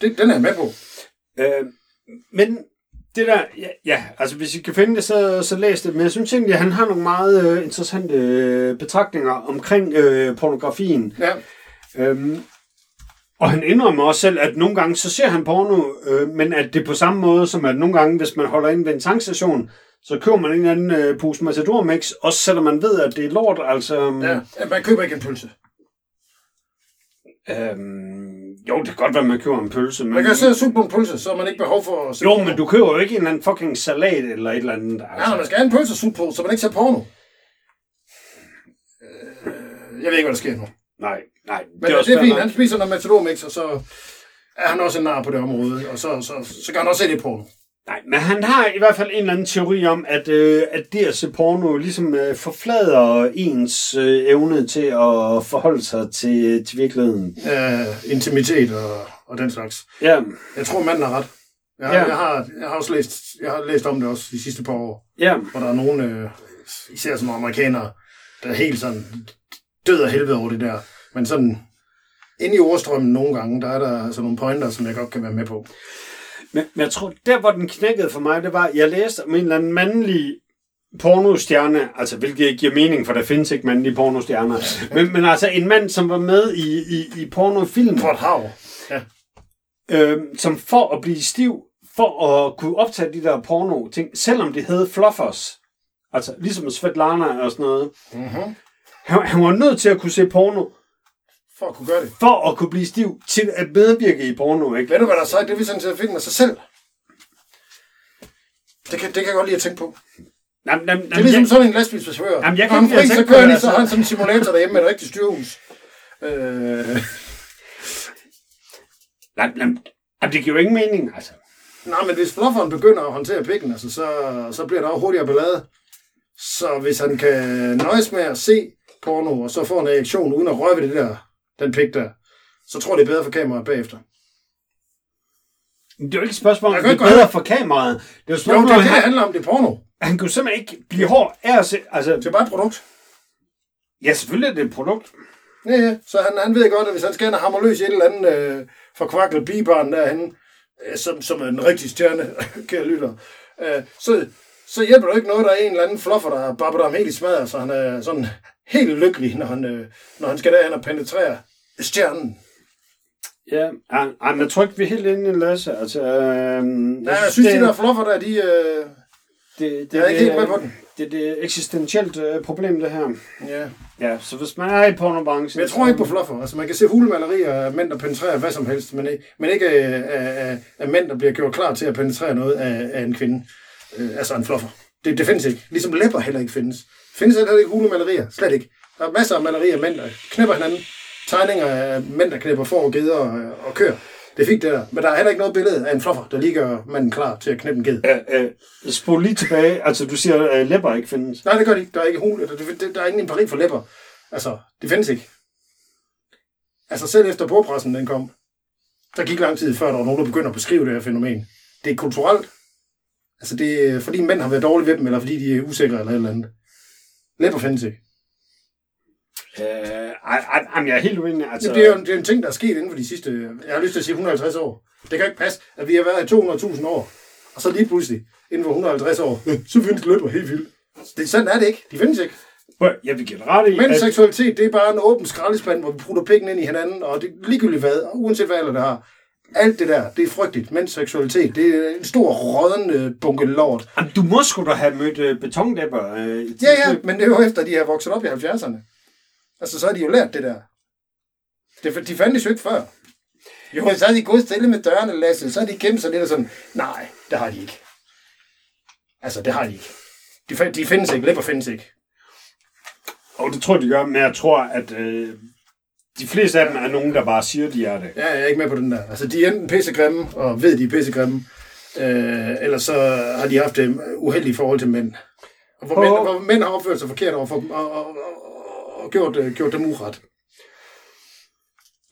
det, den er jeg med på. Øh, men det der, ja, ja, altså hvis I kan finde det, så, så læs det. Men jeg synes egentlig, at han har nogle meget øh, interessante øh, betragtninger omkring øh, pornografien. Ja. Øhm, og han indrømmer også selv, at nogle gange så ser han porno, øh, men at det er på samme måde som at nogle gange, hvis man holder ind ved en tankstation, så køber man en eller anden øh, pose Matador Mix, også selvom man ved, at det er lort. Altså, ja. ja man køber ikke en pølse. øhm, jo, det kan godt være, man køber en pølse. Men, Man kan sidde og suge på en pølse, så har man ikke behov for at jo, men du køber jo ikke en eller anden fucking salat eller et eller andet. Ja, når man skal have en pølse at suge på, så man ikke ser porno. Øh, jeg ved ikke, hvad der sker nu. Nej, nej. Men det er, også det er fint. Han spiser noget Matador Mix, og så er han også en nar på det område. Og så, så, så kan han også se det porno. Nej, men han har i hvert fald en eller anden teori om, at, øh, at det at se porno ligesom øh, forflader ens øh, evne til at forholde sig til, til virkeligheden. Øh, intimitet og, og den slags. Ja, Jeg tror, manden har ret. Jeg, Ja. ja. jeg, har, jeg har også læst, jeg har læst om det også de sidste par år, ja. hvor der er nogle, øh, især som amerikanere, der er helt sådan død af helvede over det der. Men sådan, inde i ordstrømmen nogle gange, der er der altså nogle pointer, som jeg godt kan være med på. Men, men jeg tror, der hvor den knækkede for mig, det var, jeg læste om en eller anden mandlig pornostjerne, altså hvilket ikke giver mening, for der findes ikke mandlige pornostjerner, men, men altså en mand, som var med i, i, i pornofilm, For et hav. Ja. øh, som for at blive stiv, for at kunne optage de der porno-ting, selvom det hed fluffers, altså ligesom Svetlana og sådan noget, Mm-hmm. Han, han var nødt til at kunne se porno, For at kunne gøre det. for at kunne blive stiv til at medvirke i porno, ikke? Ved du, hvad der er sejt? Det er, hvis han til at finde med sig selv. Det kan, det kan jeg godt lide at tænke på. Jamen, jamen, Det er ligesom sådan en lastbilschauffør. Jamen, jeg kan ikke så kører de, så altså. han sådan en simulator derhjemme med et rigtigt styrhus. Øh, jamen, jamen, jamen, det giver jo ingen mening, altså. nej, men hvis flufferen begynder at håndtere pikken, altså, så, så bliver der også hurtigere ballade. Så hvis han kan nøjes med at se porno, og så få en reaktion uden at røre ved det der, den pik der, så tror det er bedre for kameraet bagefter. Det er jo ikke et spørgsmål, om det er bedre for kameraet. Det er jo Jo, det er det, det han, handler om, det er porno. han kunne simpelthen ikke blive hård af at se... Altså, Det er bare et produkt. ja, selvfølgelig er det et produkt. Ja, ja. Så han, han ved godt, at hvis han skal ind og løs i et eller andet øh, forkvaklet bibarn derhen, øh, som, som er en rigtig stjerne, kære lytter, øh, så, så hjælper det jo ikke noget, der er en eller anden fluffer, der har babbet ham helt i smadret, så han er sådan helt lykkelig, når han, øh, når han skal derhen og penetrere stjernen. Ja, ej, ej, men jeg tror ikke, vi er helt inde i Lasse. Altså, øh, Ja, jeg synes, de der fluffer der, de... Øh, det, det, jeg er ikke helt med på det, den. det, det er et eksistentielt øh, problem, det her. Ja. Ja, så hvis man er i pornobranchen... Men jeg tror ikke på fluffer. Altså, man kan se hulemalerier af mænd, der penetrerer hvad som helst, men ikke, men ikke af, af, af mænd, der bliver gjort klar til at penetrere noget af, af en kvinde. Øh, altså en fluffer. Det, det findes ikke. Ligesom læpper heller ikke findes. Findes heller ikke hulemalerier. Slet ikke. Der er masser af malerier af mænd, der knæpper hinanden. Tegninger af mænd, der knæpper for og geder og, og kører. Det fint, det der. Men der er heller ikke noget billede af en fluffer, der lige gør manden klar til at knæppe en ged. Øh, øh, spol lige tilbage. Altså, du siger, at øh, læpper ikke findes. Nej, det gør de ikke. Der er ikke hul, der, der, der er ingen empiri for læpper. Altså, det findes ikke. Altså, selv efter bogpressen den kom, der gik lang tid før, der var nogen, der begyndte at beskrive det her fænomen. Det er kulturelt. Altså, det er fordi mænd har været dårlige ved dem, eller fordi de er usikre eller et eller andet. Findes ikke. Øh, ej, men jeg er helt uenig. Altså, Det, bliver jo, det er en ting, der er sket inden for de sidste, jeg har lyst til at sige 150 år. Det kan ikke passe, at vi har været i 200.000 år, og så lige pludselig, inden for 150 år, så findes læpper helt vildt. Det, sådan er det ikke. De findes ikke. Jeg vil give ret i, at, seksualitet, det er bare en åben skraldespand, hvor vi putter pikken ind i hinanden, og det er ligegyldigt hvad, uanset hvad alder det har. Alt det der, det er frygteligt. Mænds seksualitet, det er en stor rådden øh, bunke lort. Jamen, du må sgu da have mødt øh, betondæpper. Øh, Ja, ja, men det er jo efter, de har vokset op i 70'erne. Altså, så har de jo lært det der. Det, de fandtes jo ikke før. Jo, så har de gået stille med dørene, Lasse. Så har de gemt sig lidt og sådan, nej, det har de ikke. Altså, det har de ikke. De, de findes ikke, læber findes ikke. Og det tror jeg, de gør, men jeg tror, at øh, de fleste af dem er nogen, der bare siger, de er det. Ja, jeg er ikke med på den der. Altså, de er enten pissegrimme, og ved, de er pissegrimme, øh, eller så har de haft det uheldige forhold til mænd. Og hvor, mænd, hvor mænd har opført sig forkert over for dem, og, og, og, og gjort, øh, gjort dem uret.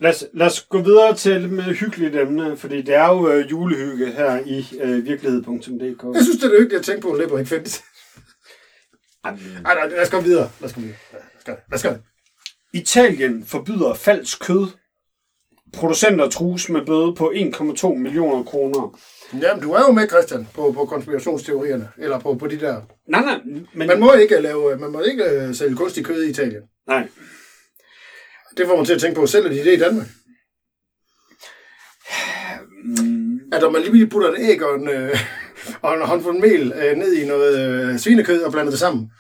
Lad os, lad os gå videre til et mere hyggeligt emne, fordi det er jo øh, julehygge her i øh, virkelighed.dk. Jeg synes, det er hyggeligt at tænke på, at læber ikke findes. Ej, nej, lad os gå videre. Lad os gå videre. Lad os gøre det. Lad os gøre det. Italien forbyder falsk kød. Producenter trues med bøde på 1,2 millioner kroner. Jamen, du er jo med, Christian, på, på konspirationsteorierne, eller på, på de der. Nej, nej, men... Man må ikke lave, man må ikke øh, sælge kunstig kød i Italien. Nej. Det får man til at tænke på, sælger de det i Danmark? Mm, At når man lige putter et æg og en, øh, og en håndfuld mel øh, ned i noget øh, svinekød og blander det sammen,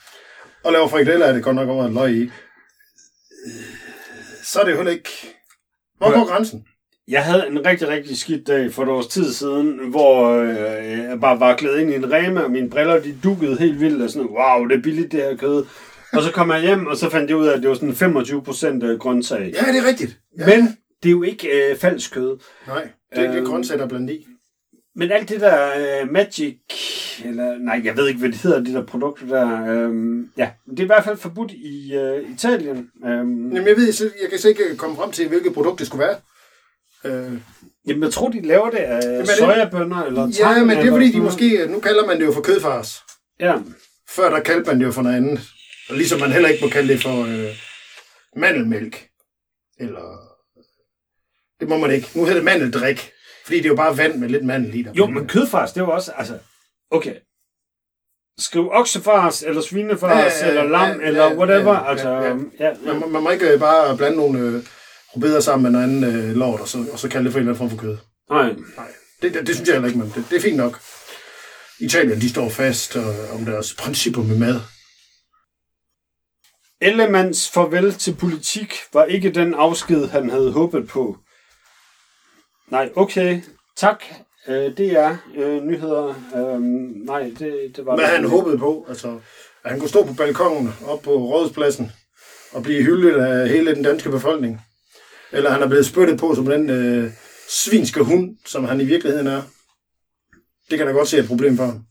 og laver frikadeller af det godt nok over et løg i, øh, så er det jo heller ikke... Hvor går grænsen? Jeg havde en rigtig, rigtig skidt dag for et års tid siden, hvor øh, jeg bare var klædet ind i en reme, og mine briller de dukkede helt vildt, og sådan, wow, det er billigt det her kød. Og så kom jeg hjem, og så fandt jeg ud af, at det var sådan 25 procent grøntsag. Ja, det er rigtigt. Ja. Men det er jo ikke øh, falsk kød. Nej, det, er Øhm. grøntsager, der er blandt i. Men alt det der øh, Magic, eller nej, jeg ved ikke, hvad det hedder, de der produkter der. Øh, ja, det er i hvert fald forbudt i øh, Italien. Øh, Jamen, jeg ved, så- jeg kan så ikke komme frem til, hvilket produkt det skulle være. Øh, jamen, jeg tror, de laver det af det- sojabønner eller ja, tang, men det er fordi, de måske... Nu kalder man det jo for kødfars. Ja, Før der kaldte man det jo for noget andet. Og ligesom man heller ikke må kalde det for øh, mandelmælk. Eller... Det må man ikke. Nu hedder det mandeldrik. Fordi det er jo bare vand med lidt mandel i der. Jo, men kødfars, det er jo også, altså, okay. skrive oksefars, eller svinefars, Ja, eller lam, ja, eller whatever. ja, ja, altså, ja. ja, ja. Man, må- man må ikke øh, bare blande nogle øh, rubeder sammen med noget andet øh, lort, og så, og så kalde det for en eller anden form for kød. Nej. Nej, det, det, det synes jeg heller ikke, men det, det er fint nok. Italien, de står fast øh, om deres principper med mad. Ellemands farvel til politik var ikke den afsked, han havde håbet på. Nej, okay. Tak. Øh, det er øh, nyheder. Øh, nej, det, det var Hvad han håbede på, altså, at han kunne stå på balkongen op på rådspladsen og blive hyldet af hele den danske befolkning. Eller han er blevet spyttet på som den øh, svinske hund, som han i virkeligheden er. Det kan jeg da godt se et problem for ham.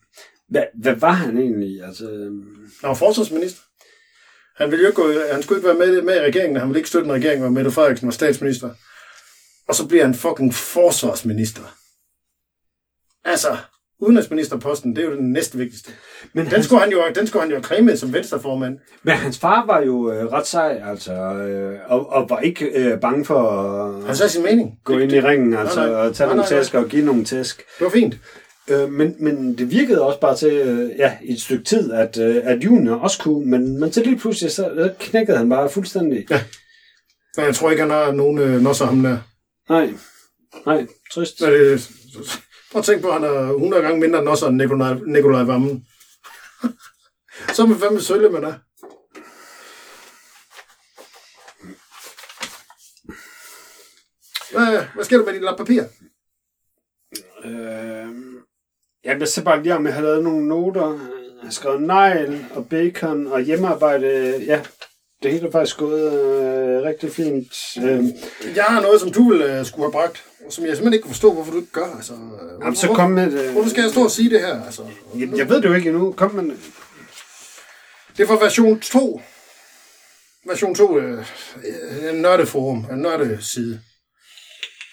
Hvad, hvad var han egentlig? Altså, øh, Han var forsvarsminister. Han, ville jo ikke gå, han skulle ikke være med, med i regeringen, han ville ikke støtte en regering, hvor Mette Frederiksen var statsminister. Og så bliver han fucking forsvarsminister. Altså, udenrigsministerposten, det er jo den næste vigtigste. men, Den hans, skulle han jo, den skulle han jo have cremet som venstreformand. men hans far var jo øh, ret sej, altså, øh, og, og var ikke øh, bange for at Han sagde sin mening. gå ind i ringen, altså, nej. og tage Nej, nogle nej, nej. tæsk og give nogle tæsk. Det var fint. Øh, men, men det virkede også bare til, øh, ja, i et stykke tid, at, øh, at Junior også kunne, men, men så lige pludselig, så knækkede han bare fuldstændig. Ja. Jeg tror ikke, han har nogen øh, nosser ham der. Nej, nej, trist. Men, øh, prøv at tænke på, at han er 100 gange mindre end Nikolaj, Nikolaj Vammen. så man fandme sølle, man er. Hvad, hvad sker der med din lap papir? Øh, jeg vil så bare lige om, jeg har lavet nogle noter. Jeg har skrevet negl og bacon og hjemmearbejde. Ja, det hele er faktisk gået øh, rigtig fint. Øh, Jeg har noget, som du ville uh, skulle have bragt, og som jeg simpelthen ikke kan forstå, hvorfor du ikke gør. Altså, øh, jamen, så hvor- kom med det. Hvorfor skal jeg stå og sige det her? Altså, Jamen, jeg ved det jo ikke endnu. Kom med det. Det er fra version 2. Version 2 øh, en nørdeforum, en nørdeside.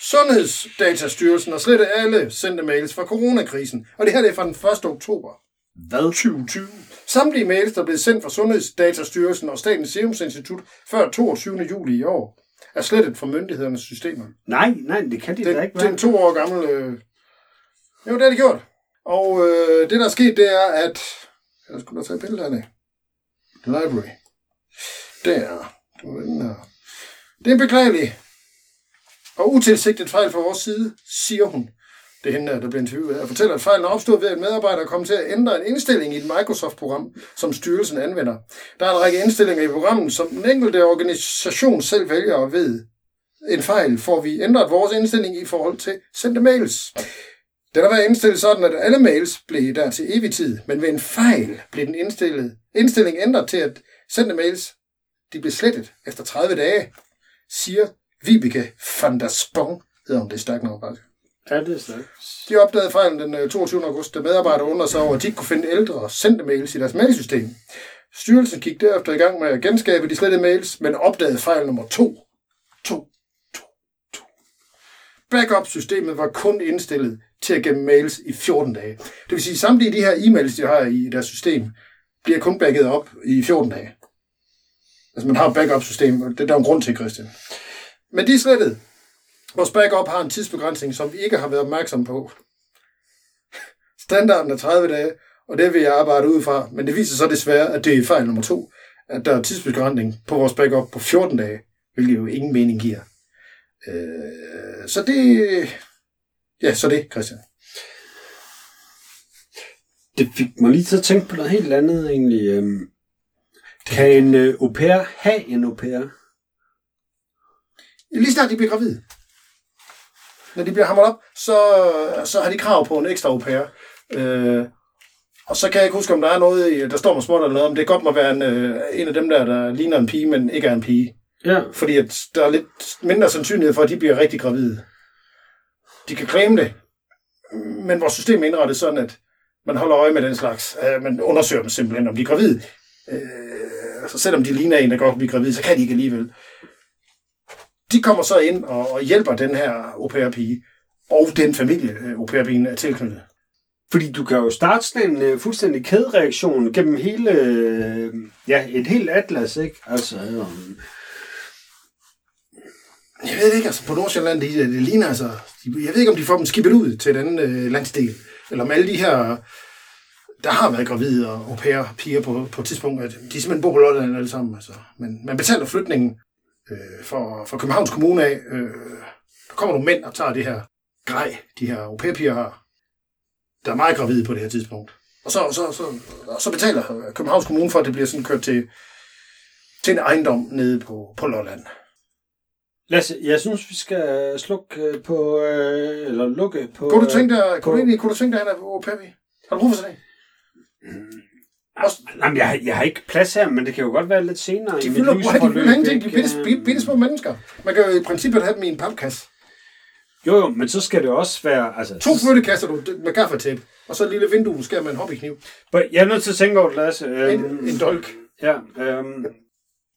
Sundhedsdatastyrelsen har slettet alle sendte mails fra coronakrisen, og det her det er fra den 1. oktober Hvad? 2020. Samtlige mails, der blev sendt fra Sundhedsdatastyrelsen og Statens Serum Institut før 22. juli i år, er slettet fra myndighedernes systemer. Nej, nej, det kan de Det, da ikke det er være. en to år gammel... Øh... Jo, det har de gjort. Og øh, det, der er sket, det er, at... Jeg skulle da tage et billede af det. Library. Der. Det var den her. Det er en beklagelig og utilsigtet fejl fra vores side, siger hun. Det er hende, der bliver interviewet her. Fortæller, at fejlen opstod ved, at medarbejdere kom til at ændre en indstilling i et Microsoft-program, som styrelsen anvender. Der er en række indstillinger i programmet, som den enkelte organisation selv vælger at ved en fejl, får vi ændret vores indstilling i forhold til sendte mails. Den har været indstillet sådan, at alle mails blev der til evig tid, men ved en fejl blev den indstillet, indstilling ændret til, at sendte mails de blev slettet efter 30 dage, siger Vibeke van der Spong, hedder hun det stærkt nok faktisk. Ja, det er stærkt. De opdagede fejlen den øh, 22. august, da medarbejdere undrede sig over, at de ikke kunne finde ældre sendte mails i deres mailsystem. Styrelsen gik derefter i gang med at genskabe de slettede mails, men opdagede fejl nummer 2. 2. 2. 2. Backup-systemet var kun indstillet til at gemme mails i 14 dage. Det vil sige, at samtlige de her e-mails, de har i deres system, bliver kun backet op i 14 dage. Altså man har et backup-system, og det er der en grund til, Christian. Men de er slettet. Vores backup har en tidsbegrænsning, som vi ikke har været opmærksom på. Standarden er 30 dage, og det vil jeg arbejde ud fra, men det viser så desværre, at det er fejl nummer to, at der er tidsbegrænsning på vores backup på 14 dage, hvilket jo ingen mening giver. Øh, så det... Ja, så det, Christian. Det fik mig lige til at tænke på noget helt andet egentlig. Øhm, Kan en øh, au pair have en au pair? Lige snart de bliver gravide. Når de bliver hamret op, så, så har de krav på en ekstra au pair. Øh, og så kan jeg ikke huske, om der er noget, i, der står med småt eller noget, om det godt må være en, øh, en af dem der, der ligner en pige, men ikke er en pige. Ja. Fordi at der er lidt mindre sandsynlighed for, at de bliver rigtig gravide. De kan claim det, men vores system er indrettet sådan, at man holder øje med den slags. Øh, man undersøger dem simpelthen, om de er gravide. Øh, så selvom de ligner en, der godt kan blive gravid, så kan de ikke alligevel. De kommer så ind og, og hjælper den her au pair-pige, og den familie, øh, au pair-pigen er tilknyttet. Fordi du kan jo starte sådan en øh, fuldstændig kædereaktion gennem hele, øh, ja, et helt atlas, ikke? Altså, øh, Jeg ved ikke, altså på Nordsjælland, det, øh, det ligner altså... de- Jeg ved ikke, om de får dem skibet ud til et andet øh, landsdel. Eller om alle de her der har været gravide og au pair piger på, på et tidspunkt, at de simpelthen bor på Lolland alle sammen. Altså. Men man betaler flytningen øh, for, for Københavns Kommune af. Øh, der kommer nogle mænd og tager det her grej, de her au har, der er meget gravide på det her tidspunkt. Og så, så, så, og så betaler Københavns Kommune for, at det bliver sådan kørt til, til en ejendom nede på, på Lolland. Lasse, jeg synes, vi skal slukke øh, på, øh, eller lukke på... Kunne du tænke dig, på- kunne du egentlig, kunne du tænke dig, at han er au pair? Har du brug for sådan en? Også, Jamen, jeg, har- jeg har ikke plads her, men det kan jo godt være lidt senere de fylder, de livsforløb. fylder ingenting. De ikke? bitte, bitte, bitte små mennesker. Man kan jo i princippet have dem i en papkasse. Jo, jo, men så skal det også være... Altså, To flyttekasser du med gaffatape. Og så et lille vindue, skærer med en hobbykniv. Jeg er nødt til at tænke over det, Lasse. En, Øhm, en dolk. Ja, øhm,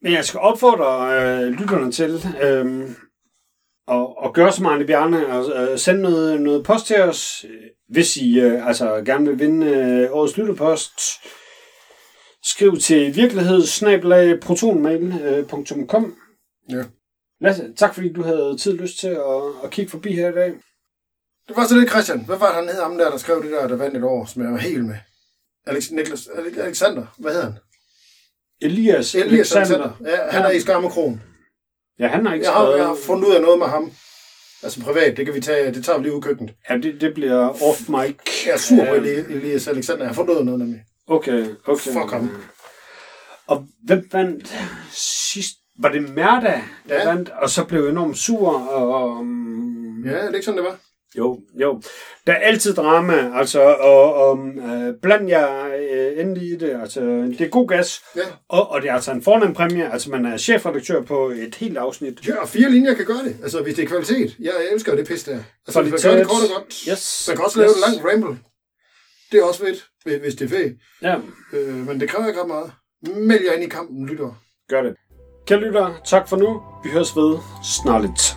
men jeg skal opfordre øh, lytterne til øhm, at, at gøre som Arne Bjarne og øh, sende noget, noget post til os, øh, hvis I øh, altså gerne vil vinde øh, årets lytterpost. Skriv til virkelighed-protonmail.com Ja. Lasse, tak fordi du havde tid og lyst til at, at kigge forbi her i dag. Det var så lidt Christian. Hvad var det, han hed ham der, der skrev det der, der vandt et år, som jeg var helt med? Alex, Niklas, Ale- Alexander, hvad hedder han? Elias, Elias Alexander. Ja, han er i Skarmekron. Ja, han har ikke Jeg har, skrevet... jeg har fundet ud af noget med ham. Altså privat, det kan vi tage, det tager vi lige ud i køkkenet. Ja, det, det bliver off mic. Jeg er sur på Eli- Elias Alexander. Jeg har fundet ud af noget nemlig. Okay, okay. Fuck ham. Og hvem vandt sidst? Var det Merda, der Ja. vandt, og så blev enormt sur? Og, um, Ja, er det ikke sådan, det var? Jo, jo. Der er altid drama, altså, og, og uh, bland jer uh, endelig i det. Altså, det er god gas, Ja. og, og det er altså en fornem præmie. Altså, man er chefredaktør på et helt afsnit. Ja, og fire linjer kan gøre det. Altså, hvis det er kvalitet. Jeg elsker det pis der. Altså, man kan Kvalitet. gøre det kort og godt. Yes. Man kan også lave yes. et langt ramble. Det er også fedt, hvis det er fedt. Ja, Øh, men det kræver ikke ret meget. Meld jer ind i kampen, lytter. gør det. Kære lytter, tak for nu. Vi høres ved snart lidt.